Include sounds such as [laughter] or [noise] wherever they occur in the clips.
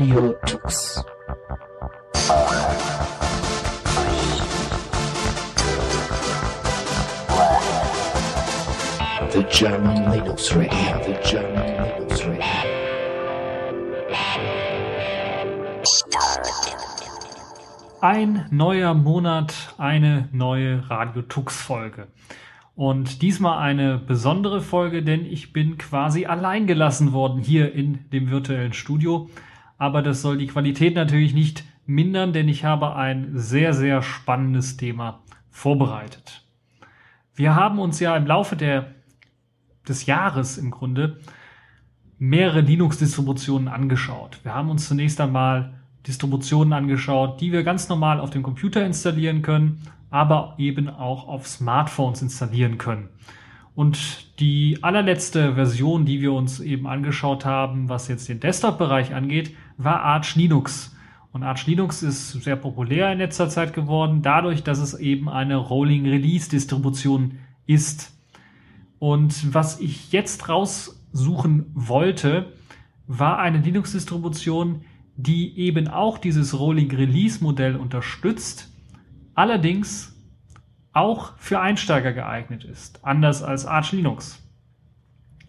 Radio Tux. The German Linux Radio, the German Linux Radio. Ein neuer Monat, eine neue Radio Tux Folge. Und diesmal eine besondere Folge, denn ich bin quasi allein gelassen worden hier in dem virtuellen Studio. Aber das soll die Qualität natürlich nicht mindern, denn ich habe ein sehr, sehr spannendes Thema vorbereitet. Wir haben uns ja im Laufe der, des Jahres im Grunde mehrere Linux-Distributionen angeschaut. Wir haben uns zunächst einmal Distributionen angeschaut, die wir ganz normal auf dem Computer installieren können, aber eben auch auf Smartphones installieren können. Und die allerletzte Version, die wir uns eben angeschaut haben, was jetzt den Desktop-Bereich angeht, war Arch Linux. Und Arch Linux ist sehr populär in letzter Zeit geworden, dadurch, dass es eben eine Rolling Release Distribution ist. Und was ich jetzt raussuchen wollte, war eine Linux-Distribution, die eben auch dieses Rolling Release Modell unterstützt, allerdings auch für Einsteiger geeignet ist, anders als Arch Linux.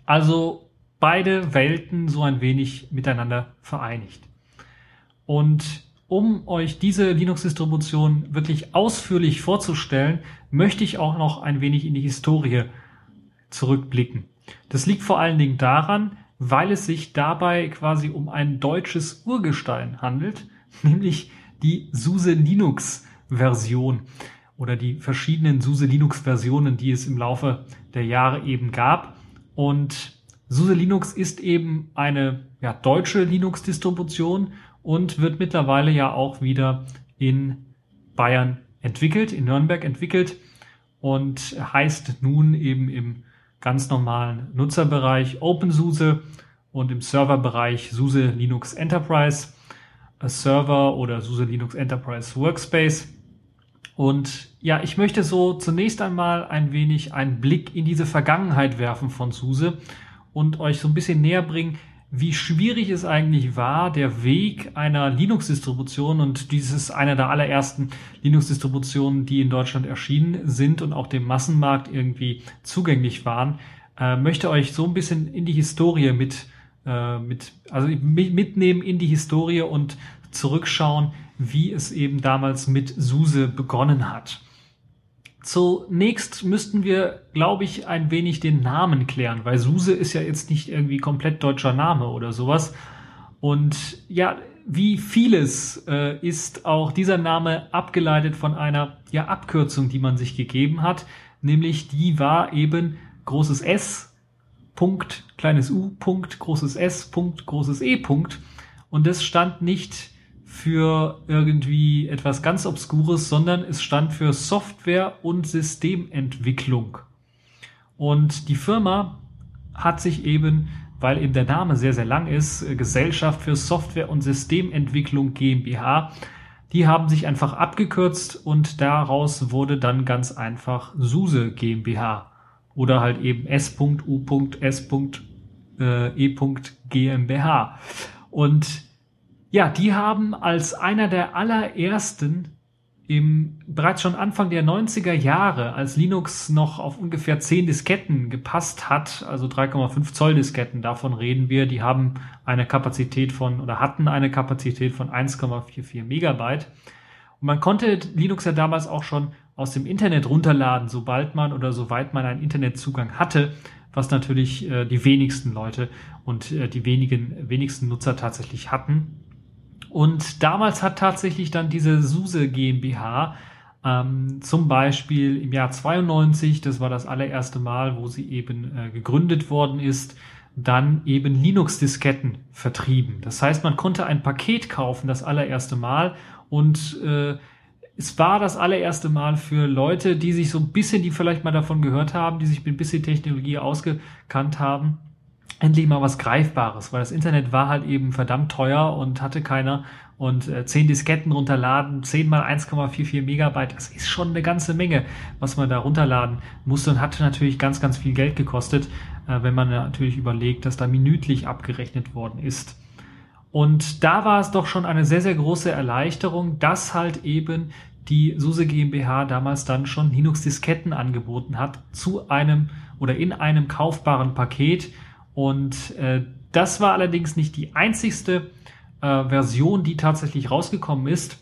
Also beide Welten so ein wenig miteinander vereinigt. Und um euch diese Linux-Distribution wirklich ausführlich vorzustellen, möchte ich auch noch ein wenig in die Historie zurückblicken. Das liegt vor allen Dingen daran, weil es sich dabei quasi um ein deutsches Urgestein handelt, [laughs] nämlich die SUSE Linux Version oder die verschiedenen SUSE Linux Versionen, die es im Laufe der Jahre eben gab. Und SUSE Linux ist eben eine ja, deutsche Linux Distribution und wird mittlerweile ja auch wieder in Bayern entwickelt, in Nürnberg entwickelt und heißt nun eben im ganz normalen Nutzerbereich OpenSUSE und im Serverbereich SUSE Linux Enterprise Server oder SUSE Linux Enterprise Workspace. Und ja, ich möchte so zunächst einmal ein wenig einen Blick in diese Vergangenheit werfen von SUSE und euch so ein bisschen näher bringen, wie schwierig es eigentlich war, der Weg einer Linux-Distribution und dieses einer der allerersten Linux-Distributionen, die in Deutschland erschienen sind und auch dem Massenmarkt irgendwie zugänglich waren, äh, möchte euch so ein bisschen in die Historie mit, äh, mit, also mitnehmen in die Historie und zurückschauen, wie es eben damals mit SUSE begonnen hat. Zunächst müssten wir, glaube ich, ein wenig den Namen klären, weil Suse ist ja jetzt nicht irgendwie komplett deutscher Name oder sowas. Und ja, wie vieles äh, ist auch dieser Name abgeleitet von einer ja, Abkürzung, die man sich gegeben hat, nämlich die war eben großes S, Punkt, kleines U, Punkt, großes S, Punkt, großes E, Punkt. Und das stand nicht für irgendwie etwas ganz Obskures, sondern es stand für Software- und Systementwicklung. Und die Firma hat sich eben, weil eben der Name sehr, sehr lang ist, äh, Gesellschaft für Software- und Systementwicklung GmbH, die haben sich einfach abgekürzt und daraus wurde dann ganz einfach SUSE GmbH oder halt eben S.U.S.E. GmbH. Und ja, die haben als einer der allerersten im bereits schon Anfang der 90er Jahre, als Linux noch auf ungefähr 10 Disketten gepasst hat, also 3,5 Zoll Disketten, davon reden wir, die haben eine Kapazität von oder hatten eine Kapazität von 1,44 Megabyte. Und man konnte Linux ja damals auch schon aus dem Internet runterladen, sobald man oder soweit man einen Internetzugang hatte, was natürlich äh, die wenigsten Leute und äh, die wenigen, wenigsten Nutzer tatsächlich hatten. Und damals hat tatsächlich dann diese SUSE GmbH ähm, zum Beispiel im Jahr 92, das war das allererste Mal, wo sie eben äh, gegründet worden ist, dann eben Linux-Disketten vertrieben. Das heißt, man konnte ein Paket kaufen, das allererste Mal und äh, es war das allererste Mal für Leute, die sich so ein bisschen, die vielleicht mal davon gehört haben, die sich mit ein bisschen Technologie ausgekannt haben, endlich mal was Greifbares, weil das Internet war halt eben verdammt teuer und hatte keiner. Und äh, 10 Disketten runterladen, 10 mal 1,44 Megabyte, das ist schon eine ganze Menge, was man da runterladen musste und hatte natürlich ganz, ganz viel Geld gekostet, äh, wenn man natürlich überlegt, dass da minütlich abgerechnet worden ist. Und da war es doch schon eine sehr, sehr große Erleichterung, dass halt eben die SUSE GmbH damals dann schon Linux-Disketten angeboten hat zu einem oder in einem kaufbaren Paket. Und äh, das war allerdings nicht die einzigste äh, Version, die tatsächlich rausgekommen ist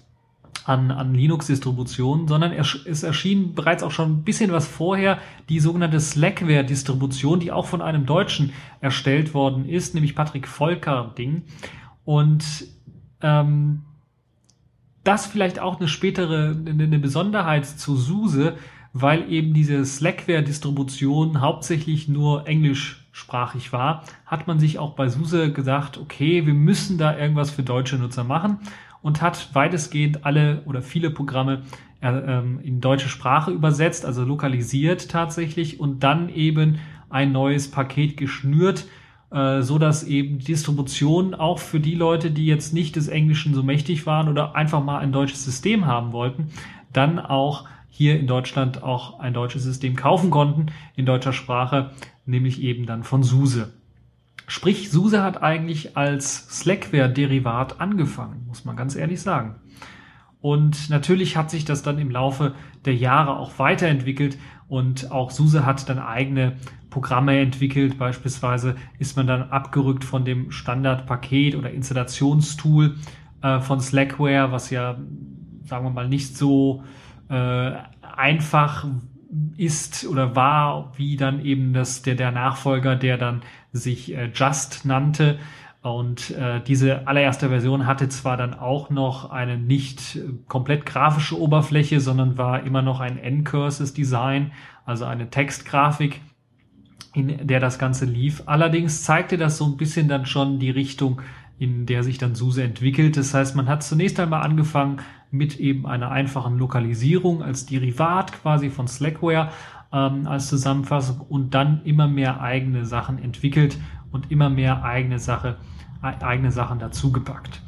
an, an Linux-Distributionen, sondern es erschien bereits auch schon ein bisschen was vorher die sogenannte Slackware-Distribution, die auch von einem Deutschen erstellt worden ist, nämlich Patrick Volker-Ding. Und ähm, das vielleicht auch eine spätere, eine Besonderheit zu SUSE, weil eben diese Slackware-Distribution hauptsächlich nur englischsprachig war, hat man sich auch bei SUSE gesagt, okay, wir müssen da irgendwas für deutsche Nutzer machen und hat weitestgehend alle oder viele Programme äh, ähm, in deutsche Sprache übersetzt, also lokalisiert tatsächlich und dann eben ein neues Paket geschnürt, äh, so dass eben Distribution auch für die Leute, die jetzt nicht des Englischen so mächtig waren oder einfach mal ein deutsches System haben wollten, dann auch hier in Deutschland auch ein deutsches System kaufen konnten in deutscher Sprache, nämlich eben dann von SUSE. Sprich, SUSE hat eigentlich als Slackware-Derivat angefangen, muss man ganz ehrlich sagen. Und natürlich hat sich das dann im Laufe der Jahre auch weiterentwickelt und auch SUSE hat dann eigene Programme entwickelt. Beispielsweise ist man dann abgerückt von dem Standardpaket oder Installationstool äh, von Slackware, was ja, sagen wir mal, nicht so äh, einfach ist oder war, wie dann eben das, der, der Nachfolger, der dann sich äh, Just nannte. Und äh, diese allererste Version hatte zwar dann auch noch eine nicht komplett grafische Oberfläche, sondern war immer noch ein N-Curses-Design, also eine Textgrafik, in der das Ganze lief. Allerdings zeigte das so ein bisschen dann schon die Richtung, in der sich dann SUSE entwickelt. Das heißt, man hat zunächst einmal angefangen mit eben einer einfachen Lokalisierung als Derivat quasi von Slackware ähm, als Zusammenfassung und dann immer mehr eigene Sachen entwickelt und immer mehr eigene Sache, eigene Sachen dazugepackt.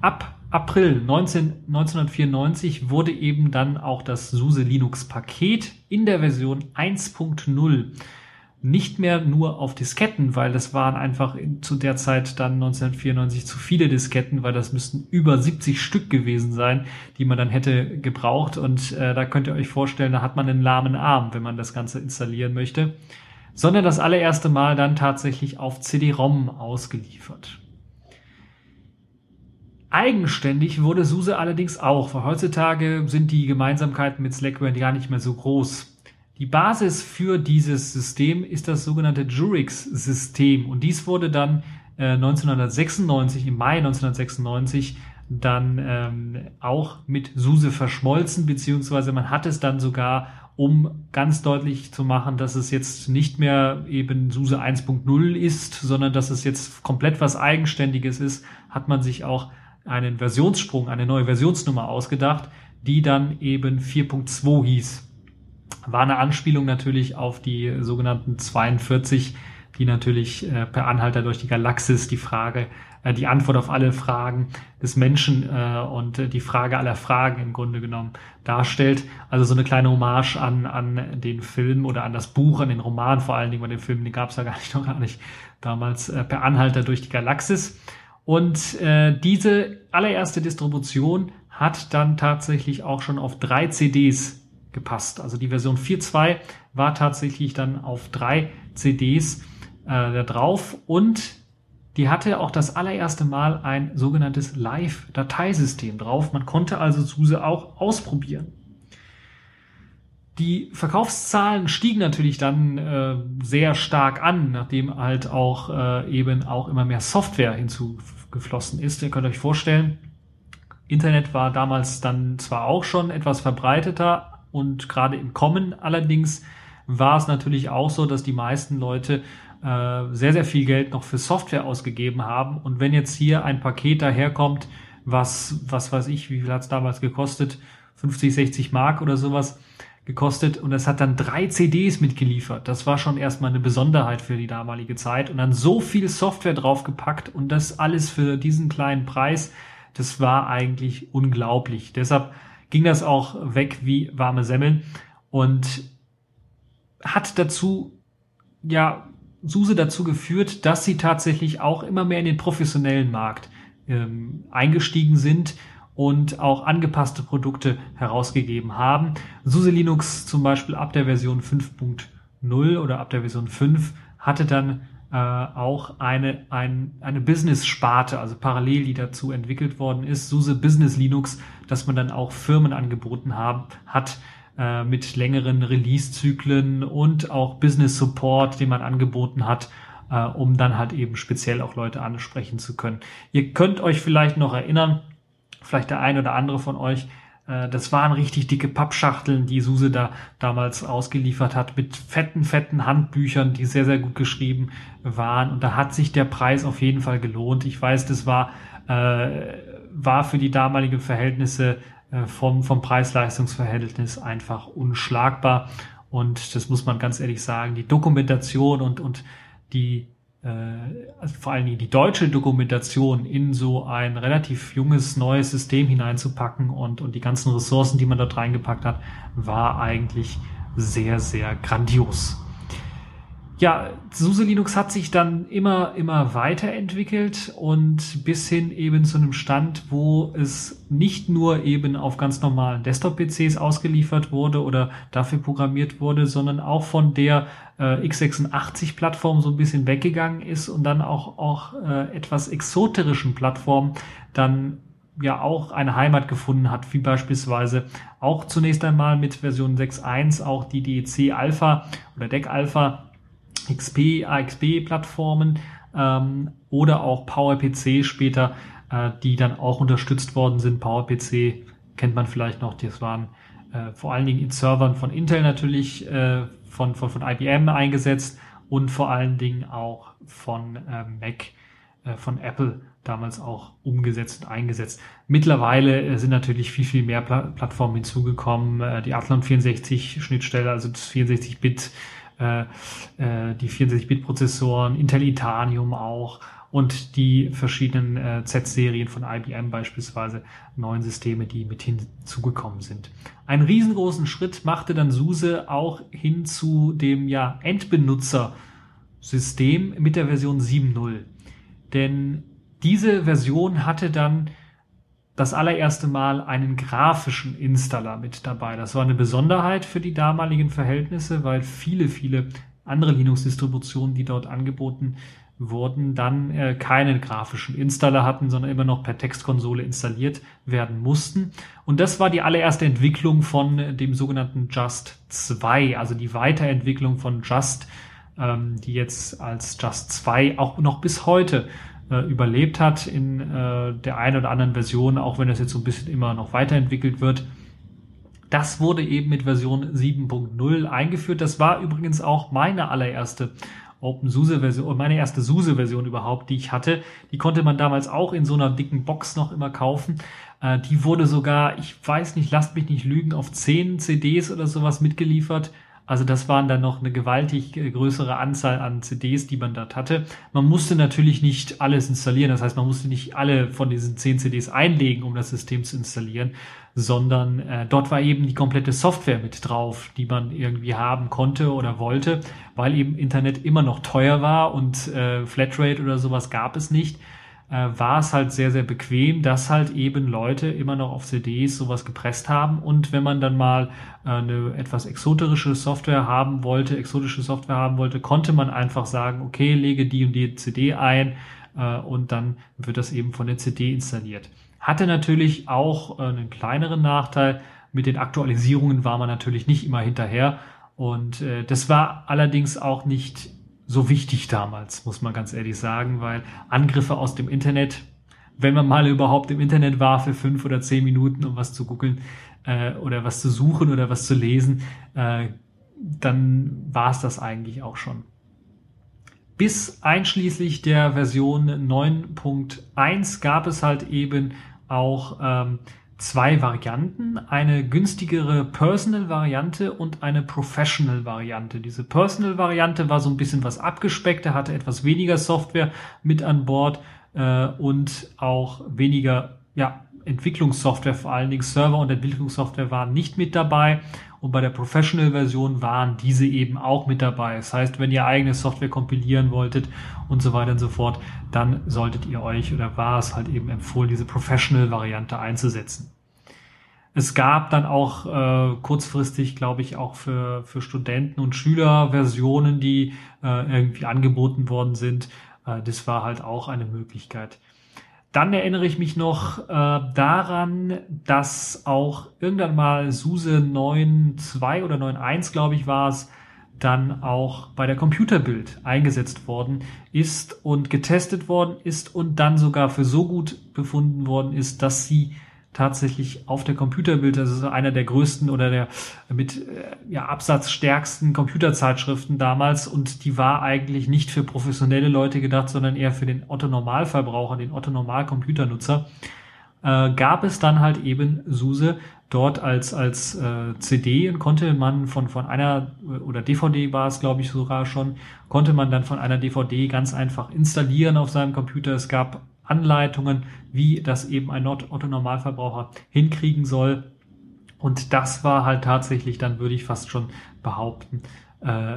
Ab April 19, 1994 wurde eben dann auch das SUSE Linux Paket in der Version 1.0 nicht mehr nur auf Disketten, weil das waren einfach in, zu der Zeit dann 1994 zu viele Disketten, weil das müssten über 70 Stück gewesen sein, die man dann hätte gebraucht. Und äh, da könnt ihr euch vorstellen, da hat man einen lahmen Arm, wenn man das Ganze installieren möchte. Sondern das allererste Mal dann tatsächlich auf CD-ROM ausgeliefert. Eigenständig wurde SUSE allerdings auch, weil heutzutage sind die Gemeinsamkeiten mit Slackware gar nicht mehr so groß. Die Basis für dieses System ist das sogenannte Jurix-System und dies wurde dann äh, 1996, im Mai 1996, dann ähm, auch mit SUSE verschmolzen, beziehungsweise man hat es dann sogar, um ganz deutlich zu machen, dass es jetzt nicht mehr eben SUSE 1.0 ist, sondern dass es jetzt komplett was Eigenständiges ist, hat man sich auch einen Versionssprung, eine neue Versionsnummer ausgedacht, die dann eben 4.2 hieß. War eine Anspielung natürlich auf die sogenannten 42, die natürlich äh, per Anhalter durch die Galaxis die Frage, äh, die Antwort auf alle Fragen des Menschen äh, und die Frage aller Fragen im Grunde genommen darstellt. Also so eine kleine Hommage an, an den Film oder an das Buch, an den Roman vor allen Dingen, weil den Film, den gab es ja gar nicht [laughs] noch gar nicht damals äh, per Anhalter durch die Galaxis. Und äh, diese allererste Distribution hat dann tatsächlich auch schon auf drei CDs gepasst. Also die Version 4.2 war tatsächlich dann auf drei CDs äh, da drauf und die hatte auch das allererste Mal ein sogenanntes Live-Dateisystem drauf. Man konnte also SUSE auch ausprobieren. Die Verkaufszahlen stiegen natürlich dann äh, sehr stark an, nachdem halt auch äh, eben auch immer mehr Software hinzugeflossen ist. Ihr könnt euch vorstellen, Internet war damals dann zwar auch schon etwas verbreiteter, und gerade im Kommen allerdings war es natürlich auch so, dass die meisten Leute äh, sehr, sehr viel Geld noch für Software ausgegeben haben. Und wenn jetzt hier ein Paket daherkommt, was, was weiß ich, wie viel hat es damals gekostet? 50, 60 Mark oder sowas gekostet und es hat dann drei CDs mitgeliefert. Das war schon erstmal eine Besonderheit für die damalige Zeit und dann so viel Software draufgepackt und das alles für diesen kleinen Preis, das war eigentlich unglaublich. Deshalb ging das auch weg wie warme Semmeln und hat dazu, ja, Suse dazu geführt, dass sie tatsächlich auch immer mehr in den professionellen Markt ähm, eingestiegen sind und auch angepasste Produkte herausgegeben haben. SUSE Linux zum Beispiel ab der Version 5.0 oder ab der Version 5 hatte dann äh, auch eine, ein, eine Business-Sparte, also parallel, die dazu entwickelt worden ist, SUSE Business Linux, dass man dann auch Firmen angeboten haben, hat äh, mit längeren Release-Zyklen und auch Business-Support, den man angeboten hat, äh, um dann halt eben speziell auch Leute ansprechen zu können. Ihr könnt euch vielleicht noch erinnern, vielleicht der ein oder andere von euch, das waren richtig dicke Pappschachteln, die Suse da damals ausgeliefert hat, mit fetten, fetten Handbüchern, die sehr, sehr gut geschrieben waren. Und da hat sich der Preis auf jeden Fall gelohnt. Ich weiß, das war, äh, war für die damaligen Verhältnisse äh, vom, vom Preis-Leistungs-Verhältnis einfach unschlagbar. Und das muss man ganz ehrlich sagen. Die Dokumentation und, und die äh, also vor allen Dingen die deutsche Dokumentation in so ein relativ junges neues System hineinzupacken und, und die ganzen Ressourcen, die man dort reingepackt hat, war eigentlich sehr, sehr grandios ja, SUSE Linux hat sich dann immer, immer weiterentwickelt und bis hin eben zu einem Stand, wo es nicht nur eben auf ganz normalen Desktop-PCs ausgeliefert wurde oder dafür programmiert wurde, sondern auch von der äh, x86-Plattform so ein bisschen weggegangen ist und dann auch, auch äh, etwas exoterischen Plattformen dann ja auch eine Heimat gefunden hat, wie beispielsweise auch zunächst einmal mit Version 6.1 auch die DEC Alpha oder DEC Alpha XP, AXP-Plattformen ähm, oder auch PowerPC später, äh, die dann auch unterstützt worden sind. PowerPC kennt man vielleicht noch, das waren äh, vor allen Dingen in Servern von Intel natürlich, äh, von, von, von IBM eingesetzt und vor allen Dingen auch von äh, Mac, äh, von Apple damals auch umgesetzt und eingesetzt. Mittlerweile äh, sind natürlich viel, viel mehr Pla Plattformen hinzugekommen. Äh, die Athlon 64 Schnittstelle, also das 64-Bit äh, äh, die 64-Bit-Prozessoren, Intel Itanium auch und die verschiedenen äh, Z-Serien von IBM beispielsweise, neuen Systeme, die mit hinzugekommen sind. Einen riesengroßen Schritt machte dann SUSE auch hin zu dem ja, Endbenutzer-System mit der Version 7.0. Denn diese Version hatte dann das allererste Mal einen grafischen Installer mit dabei. Das war eine Besonderheit für die damaligen Verhältnisse, weil viele, viele andere Linux-Distributionen, die dort angeboten wurden, dann äh, keinen grafischen Installer hatten, sondern immer noch per Textkonsole installiert werden mussten. Und das war die allererste Entwicklung von dem sogenannten Just 2, also die Weiterentwicklung von Just, ähm, die jetzt als Just 2 auch noch bis heute äh, überlebt hat in äh, der einen oder anderen Version, auch wenn es jetzt so ein bisschen immer noch weiterentwickelt wird. Das wurde eben mit Version 7.0 eingeführt. Das war übrigens auch meine allererste OpenSUSE-Version, meine erste SUSE-Version überhaupt, die ich hatte. Die konnte man damals auch in so einer dicken Box noch immer kaufen. Äh, die wurde sogar, ich weiß nicht, lasst mich nicht lügen, auf 10 CDs oder sowas mitgeliefert. Also das waren dann noch eine gewaltig äh, größere Anzahl an CDs, die man dort hatte. Man musste natürlich nicht alles installieren. Das heißt, man musste nicht alle von diesen zehn CDs einlegen, um das System zu installieren, sondern äh, dort war eben die komplette Software mit drauf, die man irgendwie haben konnte oder wollte, weil eben Internet immer noch teuer war und äh, Flatrate oder sowas gab es nicht äh, war es halt sehr, sehr bequem, dass halt eben Leute immer noch auf CDs sowas gepresst haben. Und wenn man dann mal äh, eine etwas exoterische Software haben wollte, exotische Software haben wollte, konnte man einfach sagen, okay, lege die und die CD ein äh, und dann wird das eben von der CD installiert. Hatte natürlich auch äh, einen kleineren Nachteil. Mit den Aktualisierungen war man natürlich nicht immer hinterher. Und äh, das war allerdings auch nicht so wichtig damals, muss man ganz ehrlich sagen, weil Angriffe aus dem Internet, wenn man mal überhaupt im Internet war für fünf oder zehn Minuten, um was zu googeln äh, oder was zu suchen oder was zu lesen, äh, dann war es das eigentlich auch schon. Bis einschließlich der Version 9.1 gab es halt eben auch ähm, zwei Varianten, eine günstigere Personal-Variante und eine Professional-Variante. Diese Personal-Variante war so ein bisschen was abgespeckter, hatte etwas weniger Software mit an Bord äh, und auch weniger ja, Entwicklungssoftware, vor allen Dingen Server und Entwicklungssoftware waren nicht mit dabei. Und bei der Professional-Version waren diese eben auch mit dabei. Das heißt, wenn ihr eigene Software kompilieren wolltet und so weiter und so fort, dann solltet ihr euch oder war es halt eben empfohlen, diese Professional-Variante einzusetzen. Es gab dann auch äh, kurzfristig, glaube ich, auch für, für Studenten und Schüler Versionen, die äh, irgendwie angeboten worden sind. Äh, das war halt auch eine Möglichkeit. Dann erinnere ich mich noch äh, daran, dass auch irgendwann mal SUSE 9.2 oder 9.1, glaube ich, war es, dann auch bei der Computerbild eingesetzt worden ist und getestet worden ist und dann sogar für so gut befunden worden ist, dass sie tatsächlich auf der Computerbild, das ist einer der größten oder der mit äh, ja, absatzstärksten Computerzeitschriften damals und die war eigentlich nicht für professionelle Leute gedacht, sondern eher für den Otto-Normalverbraucher, den Otto-Normal-Computernutzer, äh, gab es dann halt eben SUSE dort als, als äh, CD und konnte man von, von einer oder DVD war es, glaube ich, sogar schon, konnte man dann von einer DVD ganz einfach installieren auf seinem Computer. Es gab Anleitungen, wie das eben ein Otto-Normalverbraucher hinkriegen soll. Und das war halt tatsächlich, dann würde ich fast schon behaupten, äh,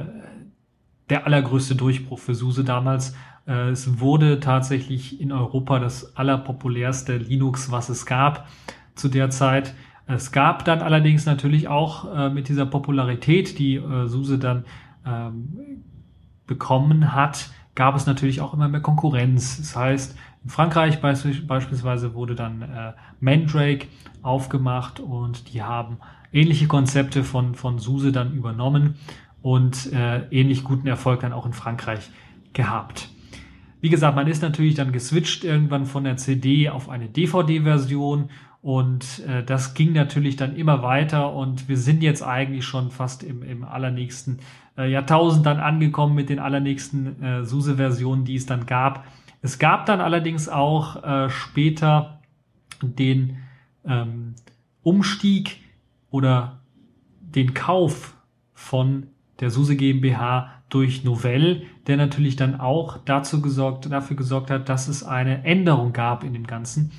der allergrößte Durchbruch für SUSE damals. Äh, es wurde tatsächlich in Europa das allerpopulärste Linux, was es gab zu der Zeit. Es gab dann allerdings natürlich auch äh, mit dieser Popularität, die äh, SUSE dann ähm, bekommen hat, gab es natürlich auch immer mehr Konkurrenz. Das heißt, in Frankreich beispielsweise wurde dann äh, Mandrake aufgemacht und die haben ähnliche Konzepte von, von SUSE dann übernommen und äh, ähnlich guten Erfolg dann auch in Frankreich gehabt. Wie gesagt, man ist natürlich dann geswitcht irgendwann von der CD auf eine DVD-Version und äh, das ging natürlich dann immer weiter und wir sind jetzt eigentlich schon fast im, im allernächsten äh, Jahrtausend dann angekommen mit den allernächsten äh, SUSE-Versionen, die es dann gab. Es gab dann allerdings auch äh, später den ähm, Umstieg oder den Kauf von der SUSE GmbH durch Novell, der natürlich dann auch dazu gesorgt, dafür gesorgt hat, dass es eine Änderung gab in dem Ganzen.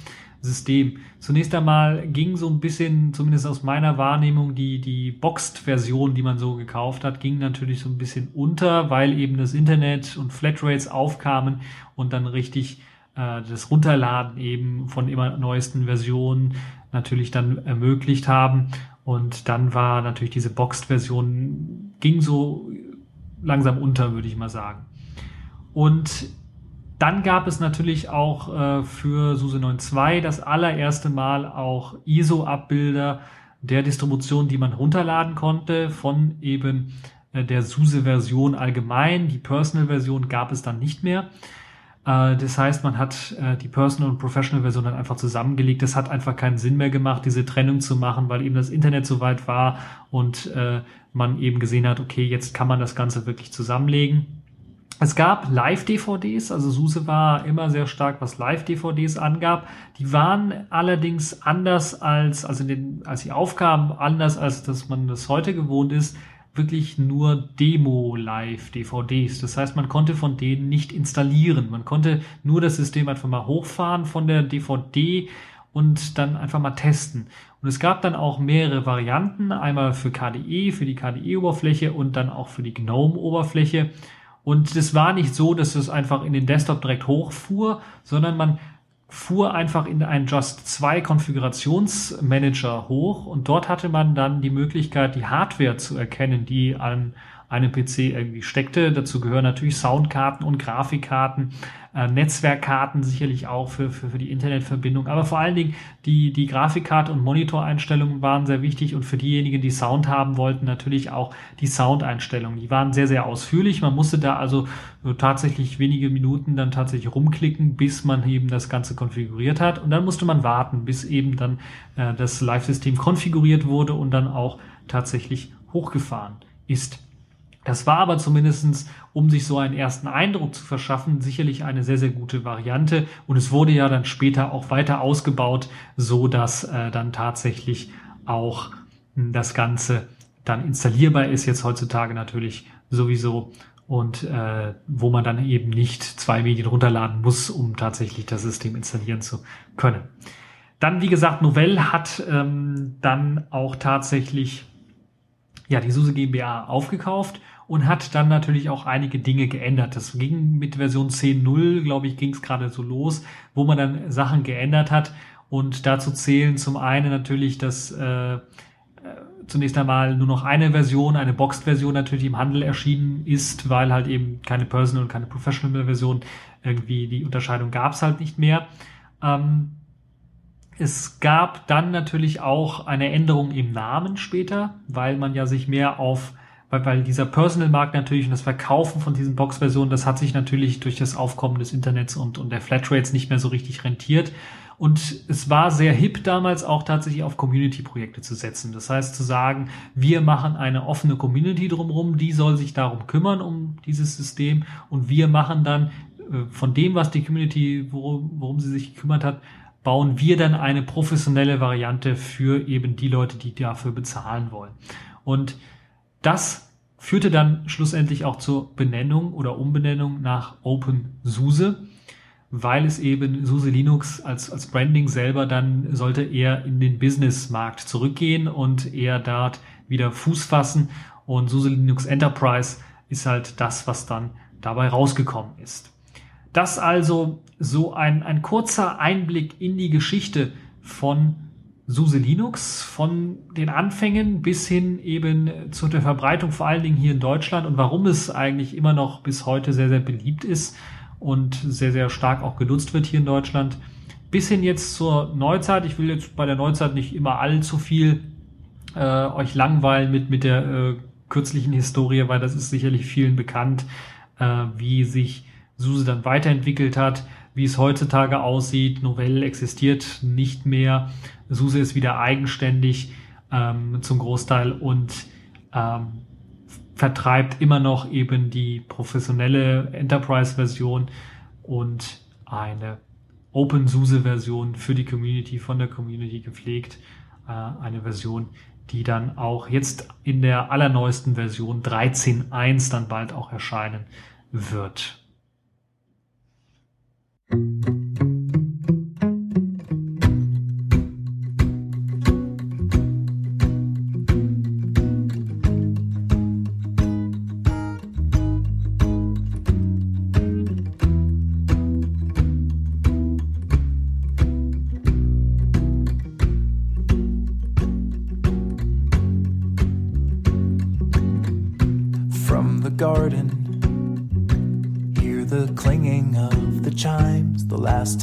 System. Zunächst einmal ging so ein bisschen, zumindest aus meiner Wahrnehmung, die, die Boxed-Version, die man so gekauft hat, ging natürlich so ein bisschen unter, weil eben das Internet und Flatrates aufkamen und dann richtig äh, das Runterladen eben von immer neuesten Versionen natürlich dann ermöglicht haben. Und dann war natürlich diese Boxed-Version, ging so langsam unter, würde ich mal sagen. Und dann gab es natürlich auch äh, für SUSE 9.2 das allererste Mal auch ISO-Abbilder der Distribution, die man runterladen konnte von eben äh, der SUSE-Version allgemein. Die Personal-Version gab es dann nicht mehr. Äh, das heißt, man hat äh, die Personal und Professional-Version dann einfach zusammengelegt. Das hat einfach keinen Sinn mehr gemacht, diese Trennung zu machen, weil eben das Internet so weit war und äh, man eben gesehen hat, okay, jetzt kann man das Ganze wirklich zusammenlegen. Es gab Live-DVDs, also SUSE war immer sehr stark, was Live-DVDs angab. Die waren allerdings anders als, also den, als sie aufkamen, anders als dass man das heute gewohnt ist, wirklich nur Demo-Live-DVDs. Das heißt, man konnte von denen nicht installieren. Man konnte nur das System einfach mal hochfahren von der DVD und dann einfach mal testen. Und es gab dann auch mehrere Varianten, einmal für KDE, für die KDE-Oberfläche und dann auch für die GNOME-Oberfläche. Und es war nicht so, dass es einfach in den Desktop direkt hochfuhr, sondern man fuhr einfach in einen Just 2 Konfigurationsmanager hoch. Und dort hatte man dann die Möglichkeit, die Hardware zu erkennen, die an einem PC irgendwie steckte. Dazu gehören natürlich Soundkarten und Grafikkarten, äh, Netzwerkkarten sicherlich auch für, für, für die Internetverbindung. Aber vor allen Dingen die, die Grafikkarte und Monitoreinstellungen waren sehr wichtig und für diejenigen, die Sound haben wollten, natürlich auch die Soundeinstellungen. Die waren sehr, sehr ausführlich. Man musste da also tatsächlich wenige Minuten dann tatsächlich rumklicken, bis man eben das Ganze konfiguriert hat. Und dann musste man warten, bis eben dann äh, das Live-System konfiguriert wurde und dann auch tatsächlich hochgefahren ist. Das war aber zumindestens, um sich so einen ersten Eindruck zu verschaffen, sicherlich eine sehr, sehr gute Variante. Und es wurde ja dann später auch weiter ausgebaut, so dass äh, dann tatsächlich auch hm, das Ganze dann installierbar ist, jetzt heutzutage natürlich sowieso. Und äh, wo man dann eben nicht zwei Medien runterladen muss, um tatsächlich das System installieren zu können. Dann, wie gesagt, Novell hat ähm, dann auch tatsächlich ja, die SUSE GmbH aufgekauft und hat dann natürlich auch einige Dinge geändert. Das ging mit Version 10.0, glaube ich, ging es gerade so los, wo man dann Sachen geändert hat. Und dazu zählen zum einen natürlich, dass äh, zunächst einmal nur noch eine Version, eine Boxed-Version natürlich im Handel erschienen ist, weil halt eben keine Personal und keine Professional-Version irgendwie die Unterscheidung gab es halt nicht mehr. Ähm, es gab dann natürlich auch eine Änderung im Namen später, weil man ja sich mehr auf weil, weil dieser Personal-Markt natürlich und das Verkaufen von diesen Box-Versionen, das hat sich natürlich durch das Aufkommen des Internets und, und der Flatrates nicht mehr so richtig rentiert. Und es war sehr hip damals auch tatsächlich auf Community-Projekte zu setzen. Das heißt zu sagen, wir machen eine offene Community drumherum, die soll sich darum kümmern, um dieses System. Und wir machen dann äh, von dem, was die Community, worum, worum sie sich gekümmert hat, bauen wir dann eine professionelle Variante für eben die Leute, die dafür bezahlen wollen. Und das führte dann schlussendlich auch zur Benennung oder Umbenennung nach OpenSUSE, weil es eben SUSE Linux als, als Branding selber dann sollte eher in den Businessmarkt zurückgehen und eher dort wieder Fuß fassen. Und SUSE Linux Enterprise ist halt das, was dann dabei rausgekommen ist. Das also so ein, ein kurzer Einblick in die Geschichte von SUSE Linux von den Anfängen bis hin eben zu der Verbreitung, vor allen Dingen hier in Deutschland und warum es eigentlich immer noch bis heute sehr, sehr beliebt ist und sehr, sehr stark auch genutzt wird hier in Deutschland. Bis hin jetzt zur Neuzeit. Ich will jetzt bei der Neuzeit nicht immer allzu viel äh, euch langweilen mit, mit der äh, kürzlichen Historie, weil das ist sicherlich vielen bekannt, äh, wie sich SUSE dann weiterentwickelt hat, wie es heutzutage aussieht. Novell existiert nicht mehr. SUSE ist wieder eigenständig ähm, zum Großteil und ähm, vertreibt immer noch eben die professionelle Enterprise-Version und eine OpenSUSE-Version für die Community, von der Community gepflegt. Äh, eine Version, die dann auch jetzt in der allerneuesten Version 13.1 dann bald auch erscheinen wird.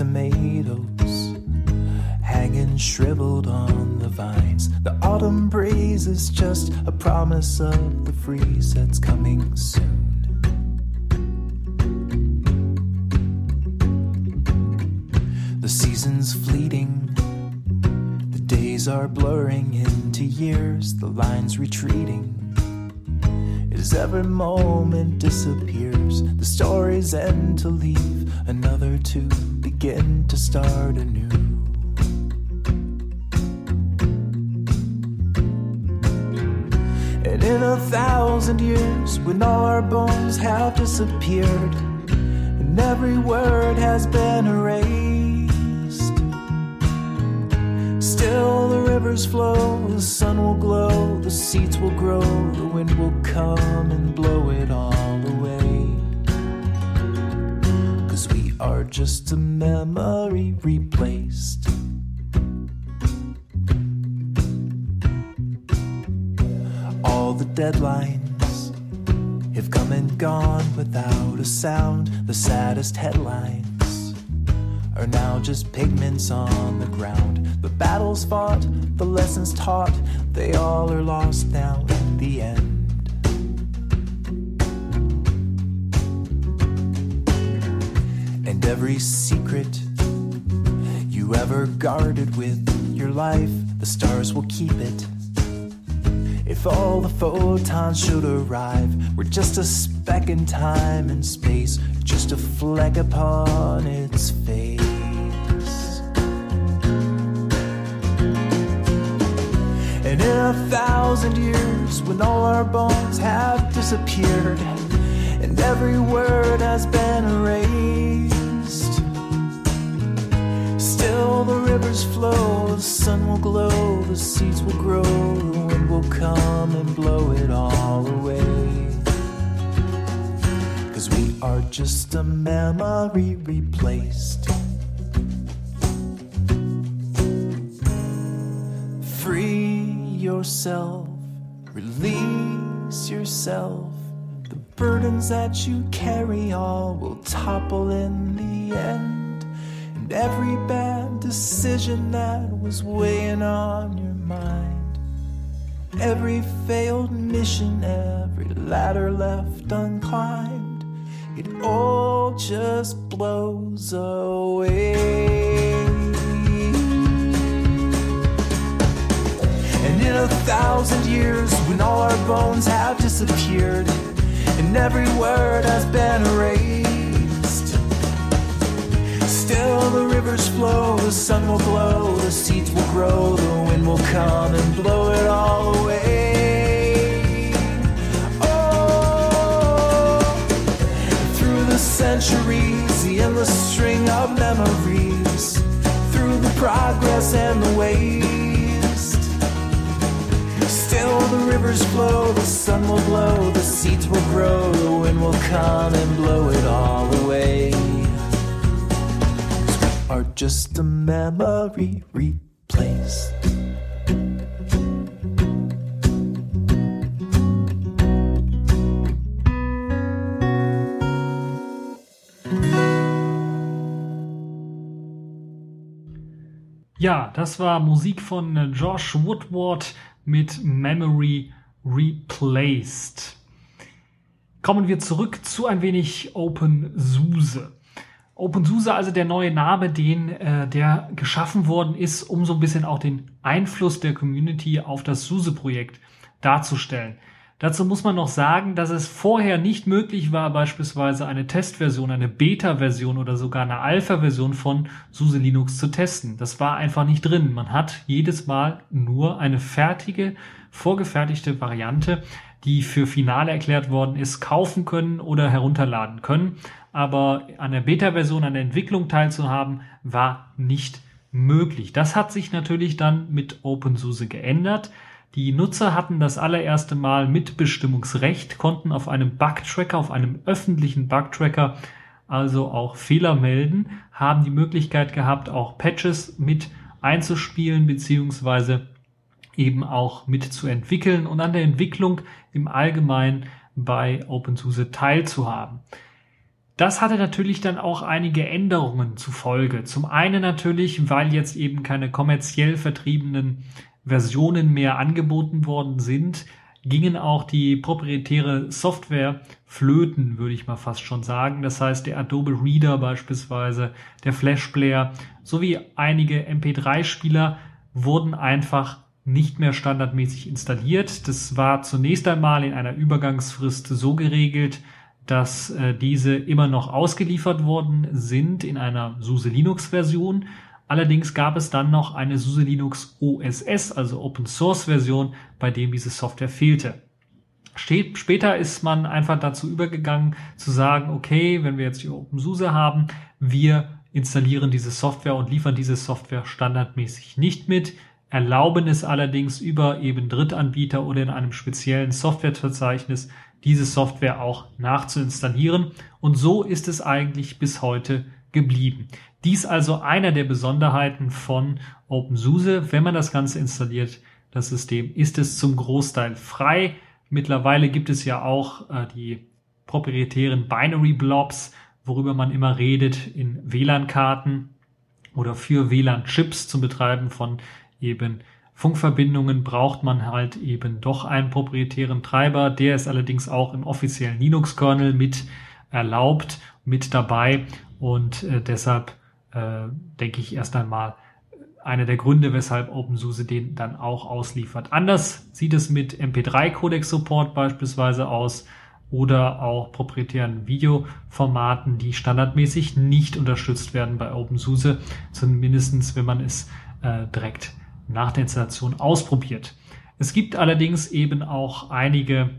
Tomatoes hanging shriveled on the vines. The autumn breeze is just a promise of the freeze that's coming soon. The season's fleeting, the days are blurring into years, the lines retreating. As every moment disappears, the stories end to leave another two begin to start anew. And in a thousand years, when all our bones have disappeared, and every word has been erased, still the rivers flow, the sun will glow, the seeds will grow, the wind will come and blow it all away. Cause we are just a memory replaced. All the deadlines have come and gone without a sound. The saddest headlines are now just pigments on the ground. The battles fought, the lessons taught, they all are lost now in the end. And every secret you ever guarded with your life, the stars will keep it. If all the photons should arrive, we're just a speck in time and space, just a fleck upon its face. And in a thousand years, when all our bones have disappeared, and every word has been erased still the rivers flow, the sun will glow, the seeds will grow, the wind will come and blow it all away. Cause we are just a memory replaced. Yourself, release yourself. The burdens that you carry all will topple in the end. And every bad decision that was weighing on your mind, every failed mission, every ladder left unclimbed, it all just blows away. In a thousand years, when all our bones have disappeared, and every word has been erased, still the rivers flow, the sun will glow, the seeds will grow, the wind will come and blow it all away. Oh, through the centuries, the endless string of memories, through the progress and the waste. Still the rivers flow, the sun will blow, the seeds will grow, the wind will come and blow it all away. 'Cause we are just a memory replaced. Ja, das war Musik von äh, Josh Woodward mit Memory Replaced. Kommen wir zurück zu ein wenig OpenSUSE. OpenSUSE, also der neue Name, den äh, der geschaffen worden ist, um so ein bisschen auch den Einfluss der Community auf das SUSE-Projekt darzustellen. Dazu muss man noch sagen, dass es vorher nicht möglich war, beispielsweise eine Testversion, eine Beta-Version oder sogar eine Alpha-Version von SUSE Linux zu testen. Das war einfach nicht drin. Man hat jedes Mal nur eine fertige, vorgefertigte Variante, die für Finale erklärt worden ist, kaufen können oder herunterladen können. Aber an der Beta-Version, an der Entwicklung teilzuhaben, war nicht möglich. Das hat sich natürlich dann mit OpenSUSE geändert. Die Nutzer hatten das allererste Mal Mitbestimmungsrecht, konnten auf einem Bugtracker, auf einem öffentlichen Bugtracker also auch Fehler melden, haben die Möglichkeit gehabt, auch Patches mit einzuspielen, beziehungsweise eben auch mitzuentwickeln und an der Entwicklung im Allgemeinen bei OpenSUSE teilzuhaben. Das hatte natürlich dann auch einige Änderungen zufolge. Zum einen natürlich, weil jetzt eben keine kommerziell vertriebenen Versionen mehr angeboten worden sind, gingen auch die proprietäre Software flöten, würde ich mal fast schon sagen. Das heißt, der Adobe Reader beispielsweise, der Flash Player sowie einige MP3-Spieler wurden einfach nicht mehr standardmäßig installiert. Das war zunächst einmal in einer Übergangsfrist so geregelt, dass äh, diese immer noch ausgeliefert worden sind in einer SUSE Linux Version. Allerdings gab es dann noch eine SUSE Linux OSS, also Open Source Version, bei dem diese Software fehlte. Später ist man einfach dazu übergegangen zu sagen, okay, wenn wir jetzt die OpenSUSE haben, wir installieren diese Software und liefern diese Software standardmäßig nicht mit, erlauben es allerdings über eben Drittanbieter oder in einem speziellen Softwareverzeichnis diese Software auch nachzuinstallieren. Und so ist es eigentlich bis heute geblieben. Dies also einer der Besonderheiten von OpenSUSE. Wenn man das Ganze installiert, das System, ist es zum Großteil frei. Mittlerweile gibt es ja auch äh, die proprietären Binary Blobs, worüber man immer redet in WLAN-Karten oder für WLAN-Chips zum Betreiben von eben Funkverbindungen braucht man halt eben doch einen proprietären Treiber. Der ist allerdings auch im offiziellen Linux-Kernel mit erlaubt, mit dabei und äh, deshalb äh, denke ich erst einmal einer der Gründe, weshalb OpenSUSE den dann auch ausliefert. Anders sieht es mit MP3-Codec-Support beispielsweise aus oder auch proprietären Videoformaten, die standardmäßig nicht unterstützt werden bei OpenSUSE, zumindestens wenn man es äh, direkt nach der Installation ausprobiert. Es gibt allerdings eben auch einige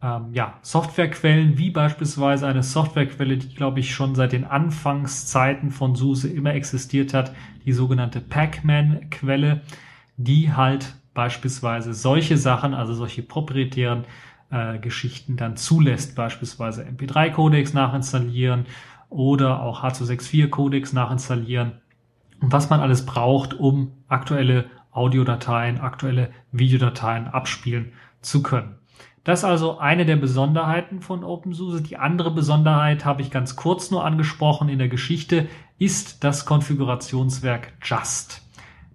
ähm, ja, Softwarequellen, wie beispielsweise eine Softwarequelle, die, glaube ich, schon seit den Anfangszeiten von SUSE immer existiert hat, die sogenannte Pacman-Quelle, die halt beispielsweise solche Sachen, also solche proprietären äh, Geschichten dann zulässt, beispielsweise MP3-Codecs nachinstallieren oder auch H264-Codecs nachinstallieren und was man alles braucht, um aktuelle Audiodateien, aktuelle Videodateien abspielen zu können. Das ist also eine der Besonderheiten von OpenSUSE. Die andere Besonderheit habe ich ganz kurz nur angesprochen in der Geschichte, ist das Konfigurationswerk Just.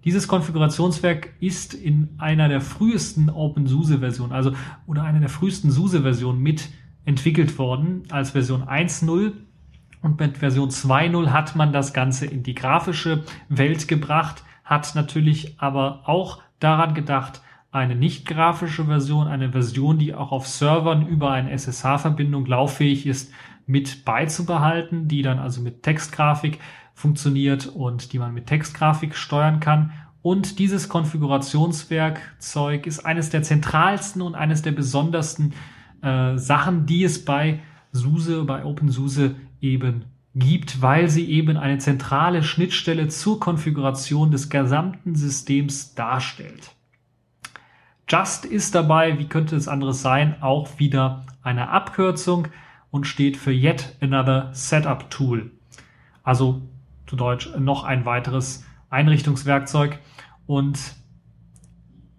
Dieses Konfigurationswerk ist in einer der frühesten OpenSUSE-Versionen, also oder einer der frühesten SUSE-Versionen mit entwickelt worden als Version 1.0 und mit Version 2.0 hat man das Ganze in die grafische Welt gebracht, hat natürlich aber auch daran gedacht, eine nicht grafische Version, eine Version, die auch auf Servern über eine SSH-Verbindung lauffähig ist, mit beizubehalten, die dann also mit Textgrafik funktioniert und die man mit Textgrafik steuern kann. Und dieses Konfigurationswerkzeug ist eines der zentralsten und eines der besondersten äh, Sachen, die es bei SUSE, bei OpenSUSE eben gibt, weil sie eben eine zentrale Schnittstelle zur Konfiguration des gesamten Systems darstellt. Just ist dabei, wie könnte es anderes sein, auch wieder eine Abkürzung und steht für Yet Another Setup Tool. Also zu Deutsch noch ein weiteres Einrichtungswerkzeug. Und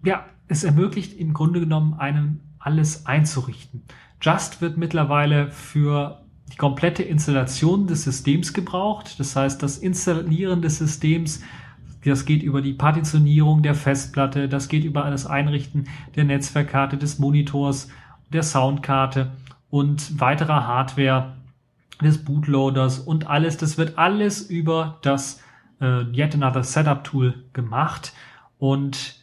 ja, es ermöglicht im Grunde genommen einem alles einzurichten. Just wird mittlerweile für die komplette Installation des Systems gebraucht. Das heißt, das Installieren des Systems das geht über die Partitionierung der Festplatte, das geht über das Einrichten der Netzwerkkarte, des Monitors, der Soundkarte und weiterer Hardware, des Bootloaders und alles. Das wird alles über das äh, Yet Another Setup Tool gemacht und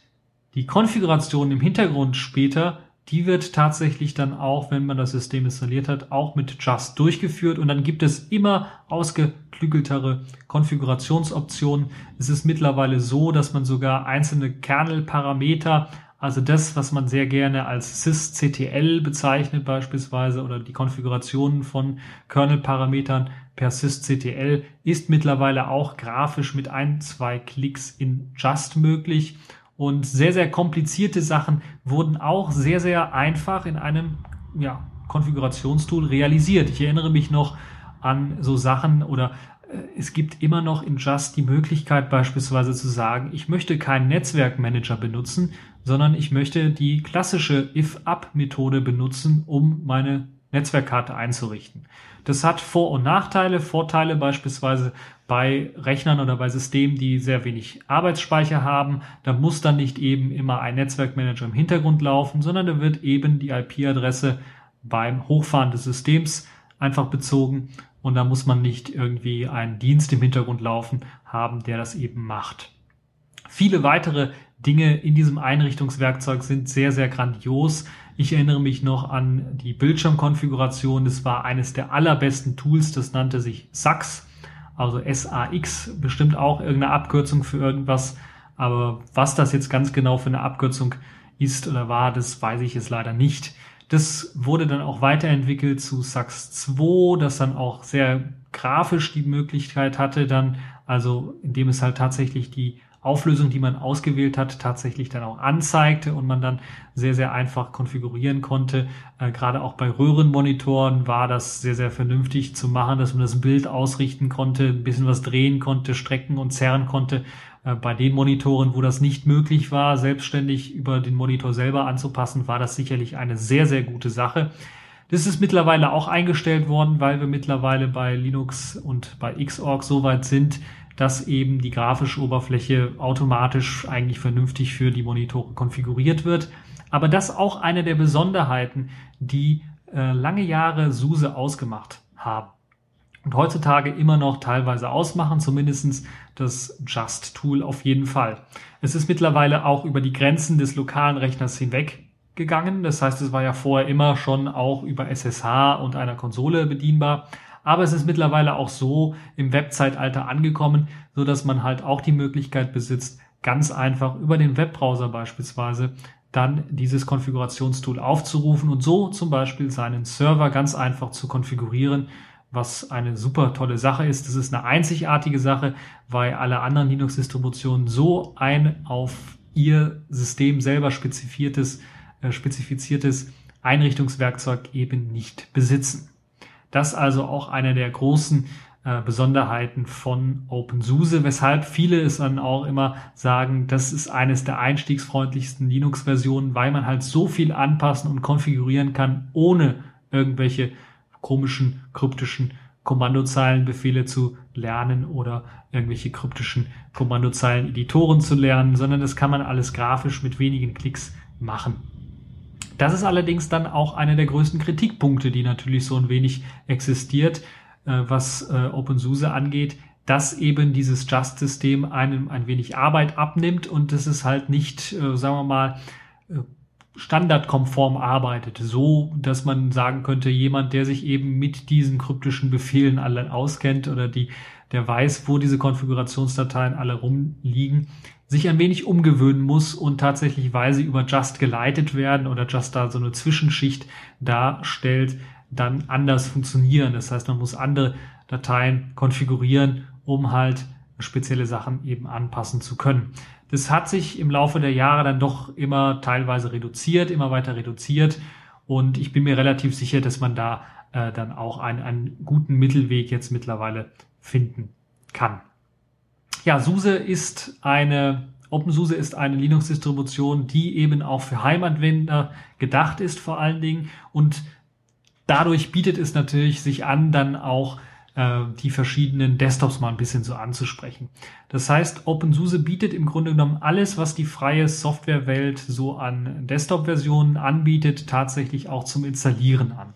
die Konfiguration im Hintergrund später die wird tatsächlich dann auch, wenn man das System installiert hat, auch mit Just durchgeführt und dann gibt es immer ausgeklügeltere Konfigurationsoptionen. Es ist mittlerweile so, dass man sogar einzelne Kernel-Parameter, also das, was man sehr gerne als sysctl bezeichnet beispielsweise oder die Konfigurationen von Kernel-Parametern per sysctl ist mittlerweile auch grafisch mit ein, zwei Klicks in Just möglich und sehr, sehr komplizierte Sachen wurden auch sehr, sehr einfach in einem ja, Konfigurationstool realisiert. Ich erinnere mich noch an so Sachen oder äh, es gibt immer noch in Just die Möglichkeit beispielsweise zu sagen, ich möchte keinen Netzwerkmanager benutzen, sondern ich möchte die klassische if-up-Methode benutzen, um meine Netzwerkkarte einzurichten. Das hat Vor- und Nachteile. Vorteile beispielsweise bei Rechnern oder bei Systemen, die sehr wenig Arbeitsspeicher haben. Da muss dann nicht eben immer ein Netzwerkmanager im Hintergrund laufen, sondern da wird eben die IP-Adresse beim Hochfahren des Systems einfach bezogen und da muss man nicht irgendwie einen Dienst im Hintergrund laufen haben, der das eben macht. Viele weitere Dinge in diesem Einrichtungswerkzeug sind sehr, sehr grandios. Ich erinnere mich noch an die Bildschirmkonfiguration. Das war eines der allerbesten Tools. Das nannte sich SAX, also SAX, bestimmt auch irgendeine Abkürzung für irgendwas. Aber was das jetzt ganz genau für eine Abkürzung ist oder war, das weiß ich jetzt leider nicht. Das wurde dann auch weiterentwickelt zu SAX 2, das dann auch sehr grafisch die Möglichkeit hatte, dann, also indem es halt tatsächlich die Auflösung, die man ausgewählt hat, tatsächlich dann auch anzeigte und man dann sehr, sehr einfach konfigurieren konnte. Äh, gerade auch bei Röhrenmonitoren war das sehr, sehr vernünftig zu machen, dass man das Bild ausrichten konnte, ein bisschen was drehen konnte, strecken und zerren konnte. Äh, bei den Monitoren, wo das nicht möglich war, selbstständig über den Monitor selber anzupassen, war das sicherlich eine sehr, sehr gute Sache. Das ist mittlerweile auch eingestellt worden, weil wir mittlerweile bei Linux und bei Xorg so weit sind, dass eben die grafische Oberfläche automatisch eigentlich vernünftig für die Monitore konfiguriert wird. Aber das auch eine der Besonderheiten, die äh, lange Jahre SUSE ausgemacht haben. Und heutzutage immer noch teilweise ausmachen, zumindestens das Just-Tool auf jeden Fall. Es ist mittlerweile auch über die Grenzen des lokalen Rechners hinweg gegangen. Das heißt, es war ja vorher immer schon auch über SSH und einer Konsole bedienbar. Aber es ist mittlerweile auch so im Webzeitalter angekommen, so dass man halt auch die Möglichkeit besitzt, ganz einfach über den Webbrowser beispielsweise dann dieses Konfigurationstool aufzurufen und so zum Beispiel seinen Server ganz einfach zu konfigurieren, was eine super tolle Sache ist. Das ist eine einzigartige Sache, weil alle anderen Linux-Distributionen so ein auf ihr System selber spezifiertes, äh, spezifiziertes Einrichtungswerkzeug eben nicht besitzen. Das also auch eine der großen äh, Besonderheiten von OpenSUSE, weshalb viele es dann auch immer sagen, das ist eines der einstiegsfreundlichsten Linux-Versionen, weil man halt so viel anpassen und konfigurieren kann, ohne irgendwelche komischen, kryptischen Kommandozeilenbefehle zu lernen oder irgendwelche kryptischen Kommandozeilen-Editoren zu lernen, sondern das kann man alles grafisch mit wenigen Klicks machen. Das ist allerdings dann auch einer der größten Kritikpunkte, die natürlich so ein wenig existiert, äh, was äh, OpenSUSE angeht, dass eben dieses Just-System einem ein wenig Arbeit abnimmt und das ist halt nicht, äh, sagen wir mal, standardkonform arbeitet, so dass man sagen könnte, jemand, der sich eben mit diesen kryptischen Befehlen alle auskennt oder die, der weiß, wo diese Konfigurationsdateien alle rumliegen, sich ein wenig umgewöhnen muss und tatsächlich, weil sie über Just geleitet werden oder Just da so eine Zwischenschicht darstellt, dann anders funktionieren. Das heißt, man muss andere Dateien konfigurieren, um halt spezielle Sachen eben anpassen zu können. Das hat sich im Laufe der Jahre dann doch immer teilweise reduziert, immer weiter reduziert. Und ich bin mir relativ sicher, dass man da äh, dann auch einen, einen guten Mittelweg jetzt mittlerweile finden kann. Ja, SUSE ist eine OpenSUSE ist eine Linux-Distribution, die eben auch für Heimanwender gedacht ist vor allen Dingen und dadurch bietet es natürlich sich an, dann auch äh, die verschiedenen Desktops mal ein bisschen so anzusprechen. Das heißt, OpenSUSE bietet im Grunde genommen alles, was die freie Softwarewelt so an Desktop-Versionen anbietet, tatsächlich auch zum Installieren an.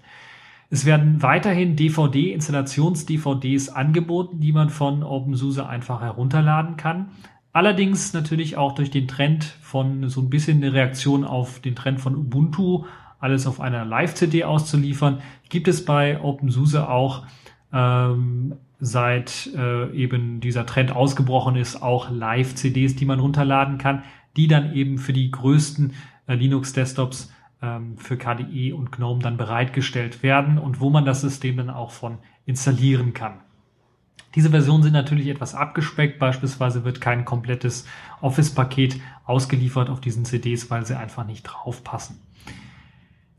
Es werden weiterhin DVD-Installations-DVDs angeboten, die man von OpenSUSE einfach herunterladen kann. Allerdings natürlich auch durch den Trend von so ein bisschen eine Reaktion auf den Trend von Ubuntu alles auf einer Live-CD auszuliefern, gibt es bei OpenSUSE auch ähm, seit äh, eben dieser Trend ausgebrochen ist, auch Live-CDs, die man runterladen kann, die dann eben für die größten äh, Linux-Desktops für KDE und GNOME dann bereitgestellt werden und wo man das System dann auch von installieren kann. Diese Versionen sind natürlich etwas abgespeckt. Beispielsweise wird kein komplettes Office-Paket ausgeliefert auf diesen CDs, weil sie einfach nicht draufpassen.